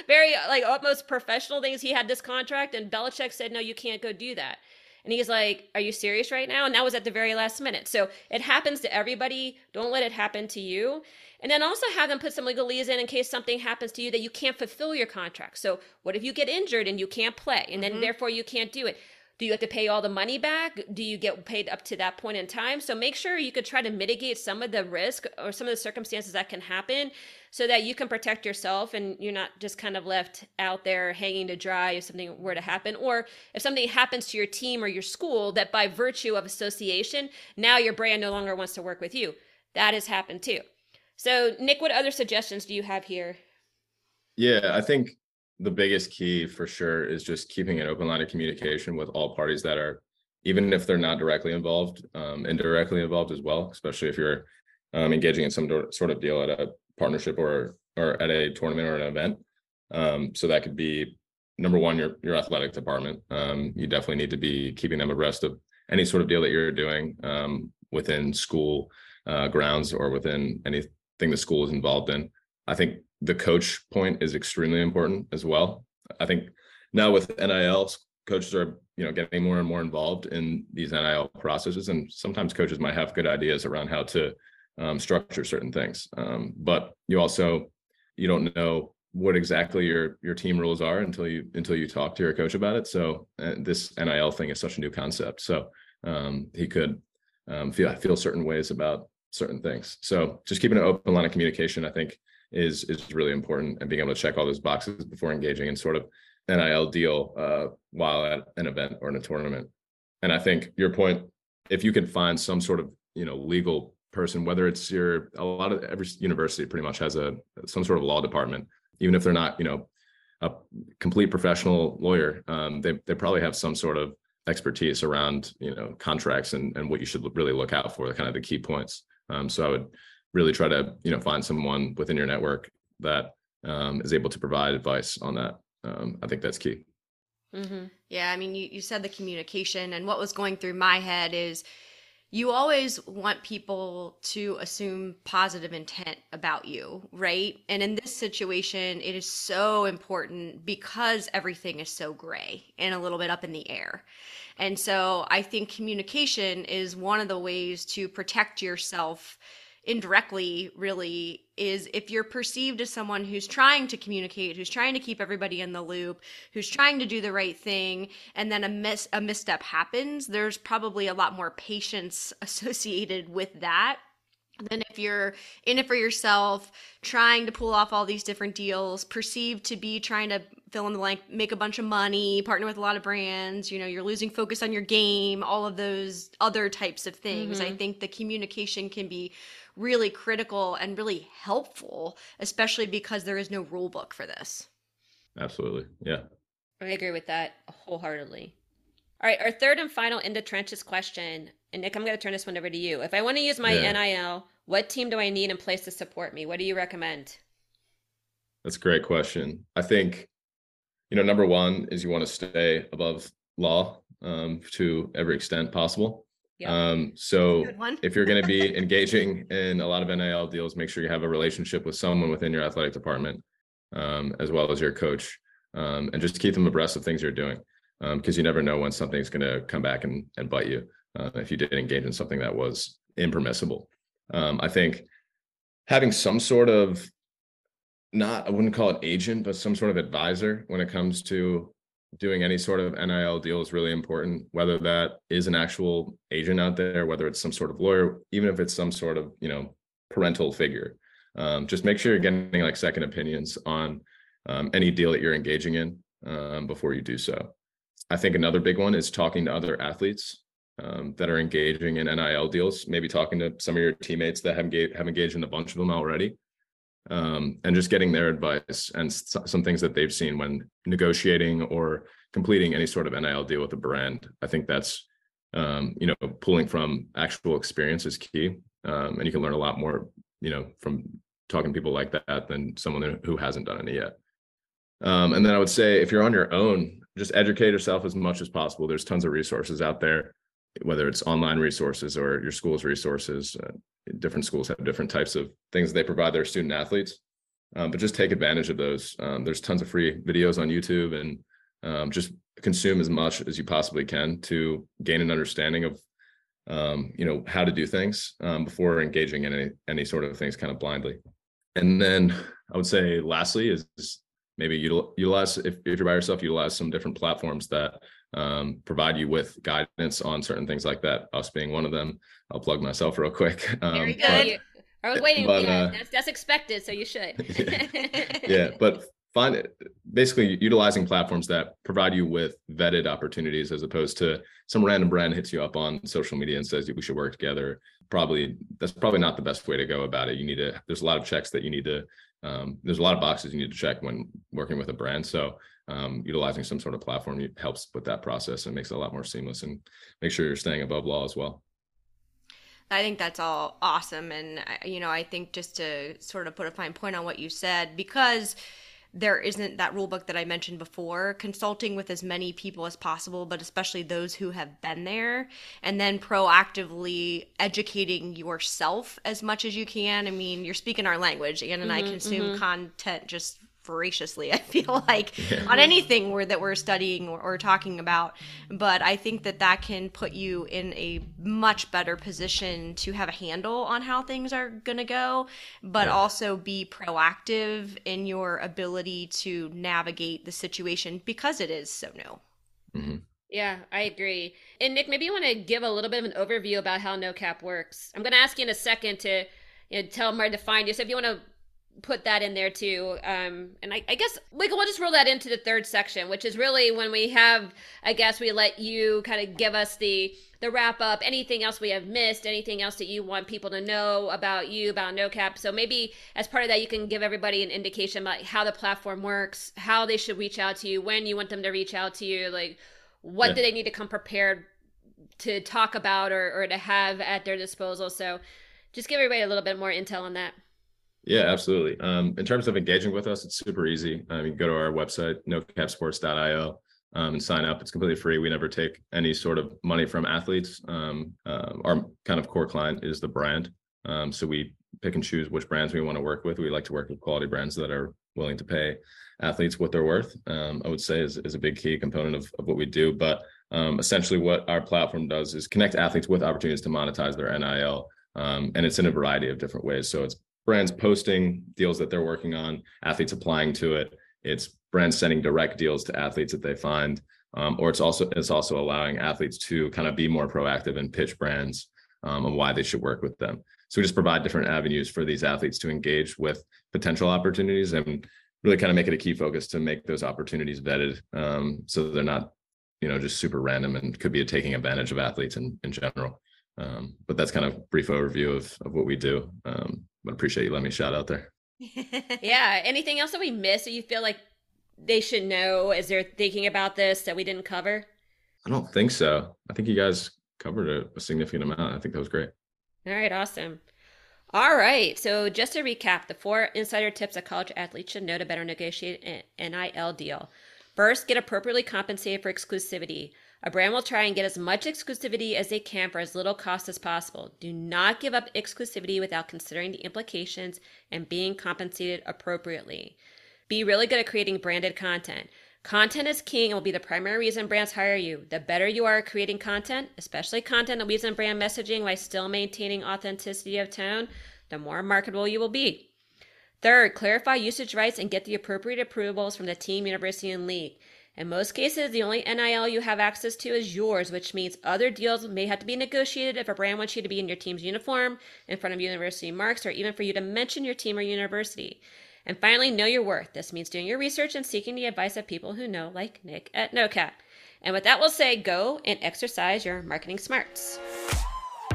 Speaker 1: very like utmost professional things, he had this contract, and Belichick said, "No, you can't go do that." And he's like, Are you serious right now? And that was at the very last minute. So it happens to everybody. Don't let it happen to you. And then also have them put some legalese in in case something happens to you that you can't fulfill your contract. So what if you get injured and you can't play and then mm-hmm. therefore you can't do it? Do you have to pay all the money back? Do you get paid up to that point in time? So make sure you could try to mitigate some of the risk or some of the circumstances that can happen so that you can protect yourself and you're not just kind of left out there hanging to dry if something were to happen. Or if something happens to your team or your school that by virtue of association, now your brand no longer wants to work with you. That has happened too. So, Nick, what other suggestions do you have here?
Speaker 3: Yeah, I think the biggest key for sure is just keeping an open line of communication with all parties that are even if they're not directly involved um, indirectly involved as well especially if you're um, engaging in some sort of deal at a partnership or or at a tournament or an event. Um, so that could be number one your your athletic department. Um, you definitely need to be keeping them abreast of any sort of deal that you're doing um, within school uh, grounds or within anything the school is involved in. I think the coach point is extremely important as well. I think now with NIL, coaches are you know getting more and more involved in these NIL processes, and sometimes coaches might have good ideas around how to um, structure certain things. Um, but you also you don't know what exactly your your team rules are until you until you talk to your coach about it. So uh, this NIL thing is such a new concept. So um, he could um, feel feel certain ways about certain things. So just keeping an open line of communication, I think, is is really important and being able to check all those boxes before engaging in sort of NIL deal uh, while at an event or in a tournament. And I think your point, if you can find some sort of you know legal person, whether it's your a lot of every university pretty much has a some sort of law department, even if they're not you know a complete professional lawyer, um, they they probably have some sort of expertise around you know contracts and and what you should really look out for, the kind of the key points. Um, so I would really try to you know find someone within your network that um, is able to provide advice on that. Um, I think that's key.
Speaker 2: Mm-hmm. Yeah, I mean, you, you said the communication, and what was going through my head is you always want people to assume positive intent about you, right? And in this situation, it is so important because everything is so gray and a little bit up in the air. And so I think communication is one of the ways to protect yourself indirectly really is if you're perceived as someone who's trying to communicate who's trying to keep everybody in the loop who's trying to do the right thing and then a miss a misstep happens there's probably a lot more patience associated with that than if you're in it for yourself trying to pull off all these different deals perceived to be trying to fill in the blank make a bunch of money partner with a lot of brands you know you're losing focus on your game all of those other types of things mm-hmm. i think the communication can be really critical and really helpful, especially because there is no rule book for this.
Speaker 3: Absolutely. Yeah.
Speaker 1: I agree with that wholeheartedly. All right, our third and final in the trenches question. And Nick, I'm going to turn this one over to you. If I want to use my yeah. NIL, what team do I need in place to support me? What do you recommend?
Speaker 3: That's a great question. I think, you know, number one is you want to stay above law um, to every extent possible. Yep. Um, so if you're going to be engaging in a lot of NIL deals, make sure you have a relationship with someone within your athletic department, um, as well as your coach, um, and just keep them abreast of things you're doing, because um, you never know when something's going to come back and, and bite you uh, if you did engage in something that was impermissible. Um, I think having some sort of not I wouldn't call it agent, but some sort of advisor when it comes to doing any sort of NIL deal is really important, whether that is an actual agent out there, whether it's some sort of lawyer, even if it's some sort of, you know, parental figure. Um, just make sure you're getting like second opinions on um, any deal that you're engaging in um, before you do so. I think another big one is talking to other athletes um, that are engaging in NIL deals, maybe talking to some of your teammates that have, have engaged in a bunch of them already um, and just getting their advice and some things that they've seen when negotiating or completing any sort of NIL deal with a brand. I think that's um, you know pulling from actual experience is key, um, and you can learn a lot more you know from talking to people like that than someone who hasn't done any yet. Um, and then I would say if you're on your own, just educate yourself as much as possible. There's tons of resources out there, whether it's online resources or your school's resources. Uh, different schools have different types of things they provide their student athletes um, but just take advantage of those um, there's tons of free videos on youtube and um, just consume as much as you possibly can to gain an understanding of um, you know how to do things um, before engaging in any any sort of things kind of blindly and then i would say lastly is, maybe utilize if, if you're by yourself utilize some different platforms that um, provide you with guidance on certain things like that. Us being one of them. I'll plug myself real quick.
Speaker 1: Um, Very good. But, I was waiting. But, uh, that's, that's expected, so you should.
Speaker 3: yeah, yeah, but find it basically utilizing platforms that provide you with vetted opportunities as opposed to some random brand hits you up on social media and says we should work together probably that's probably not the best way to go about it you need to there's a lot of checks that you need to um, there's a lot of boxes you need to check when working with a brand so um, utilizing some sort of platform helps with that process and makes it a lot more seamless and make sure you're staying above law as well.
Speaker 2: I think that's all awesome. And, you know, I think just to sort of put a fine point on what you said, because there isn't that rule book that I mentioned before, consulting with as many people as possible, but especially those who have been there, and then proactively educating yourself as much as you can. I mean, you're speaking our language. Anne and mm-hmm, I consume mm-hmm. content just voraciously i feel like yeah. on anything where, that we're studying or, or, talking about but i think that that can put you in a much better position to have a handle on how things are going to go but yeah. also be proactive in your ability to navigate the situation because it is so new
Speaker 1: mm-hmm. Yeah, I agree. And Nick, maybe you want to give a little bit of an overview about how NoCap works. I'm going to ask you in a second to you know, tell them where to find you. So if you want to put that in there too. Um, and I, I guess we can, we'll just roll that into the third section, which is really when we have, I guess we let you kind of give us the the wrap up, anything else we have missed, anything else that you want people to know about you, about NoCap. So maybe as part of that, you can give everybody an indication about how the platform works, how they should reach out to you, when you want them to reach out to you, like what yeah. do they need to come prepared to talk about or, or to have at their disposal. So just give everybody a little bit more intel on that.
Speaker 3: Yeah, absolutely. Um, in terms of engaging with us, it's super easy. Um, you can go to our website, nocapsports.io, um, and sign up. It's completely free. We never take any sort of money from athletes. Um, uh, our kind of core client is the brand. Um, so we pick and choose which brands we want to work with. We like to work with quality brands that are willing to pay athletes what they're worth. Um, I would say is, is a big key component of, of what we do. But essentially, what our platform does is connect athletes with opportunities to monetize their NIL. Um, and it's in a variety of different ways. So it's brands posting deals that they're working on, athletes applying to it. It's brands sending direct deals to athletes that they find, um, or it's also it's also allowing athletes to kind of be more proactive and pitch brands um, on why they should work with them. So we just provide different avenues for these athletes to engage with potential opportunities and really kind of make it a key focus to make those opportunities vetted, um, so they're not, you know, just super random and could be taking advantage of athletes in in general. Um, but that's kind of brief overview of of what we do. Um, but appreciate you letting me shout out there.
Speaker 1: yeah. Anything else that we missed that you feel like they should know as they're thinking about this that we didn't cover?
Speaker 3: I don't think so. I think you guys covered a, a significant amount. I think that was great.
Speaker 1: All right, awesome. All right. So just to recap, the four insider tips a college athlete should know to better negotiate an NIL deal. First, get appropriately compensated for exclusivity. A brand will try and get as much exclusivity as they can for as little cost as possible. Do not give up exclusivity without considering the implications and being compensated appropriately. Be really good at creating branded content. Content is king and will be the primary reason brands hire you. The better you are at creating content, especially content that weaves in brand messaging while still maintaining authenticity of tone, the more marketable you will be. Third, clarify usage rights and get the appropriate approvals from the team, university, and league. In most cases, the only NIL you have access to is yours, which means other deals may have to be negotiated if a brand wants you to be in your team's uniform, in front of university marks, or even for you to mention your team or university. And finally, know your worth. This means doing your research and seeking the advice of people who know, like Nick at NoCap. And with that, we'll say go and exercise your marketing smarts.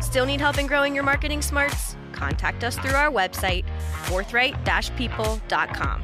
Speaker 2: Still need help in growing your marketing smarts? Contact us through our website, forthright-people.com.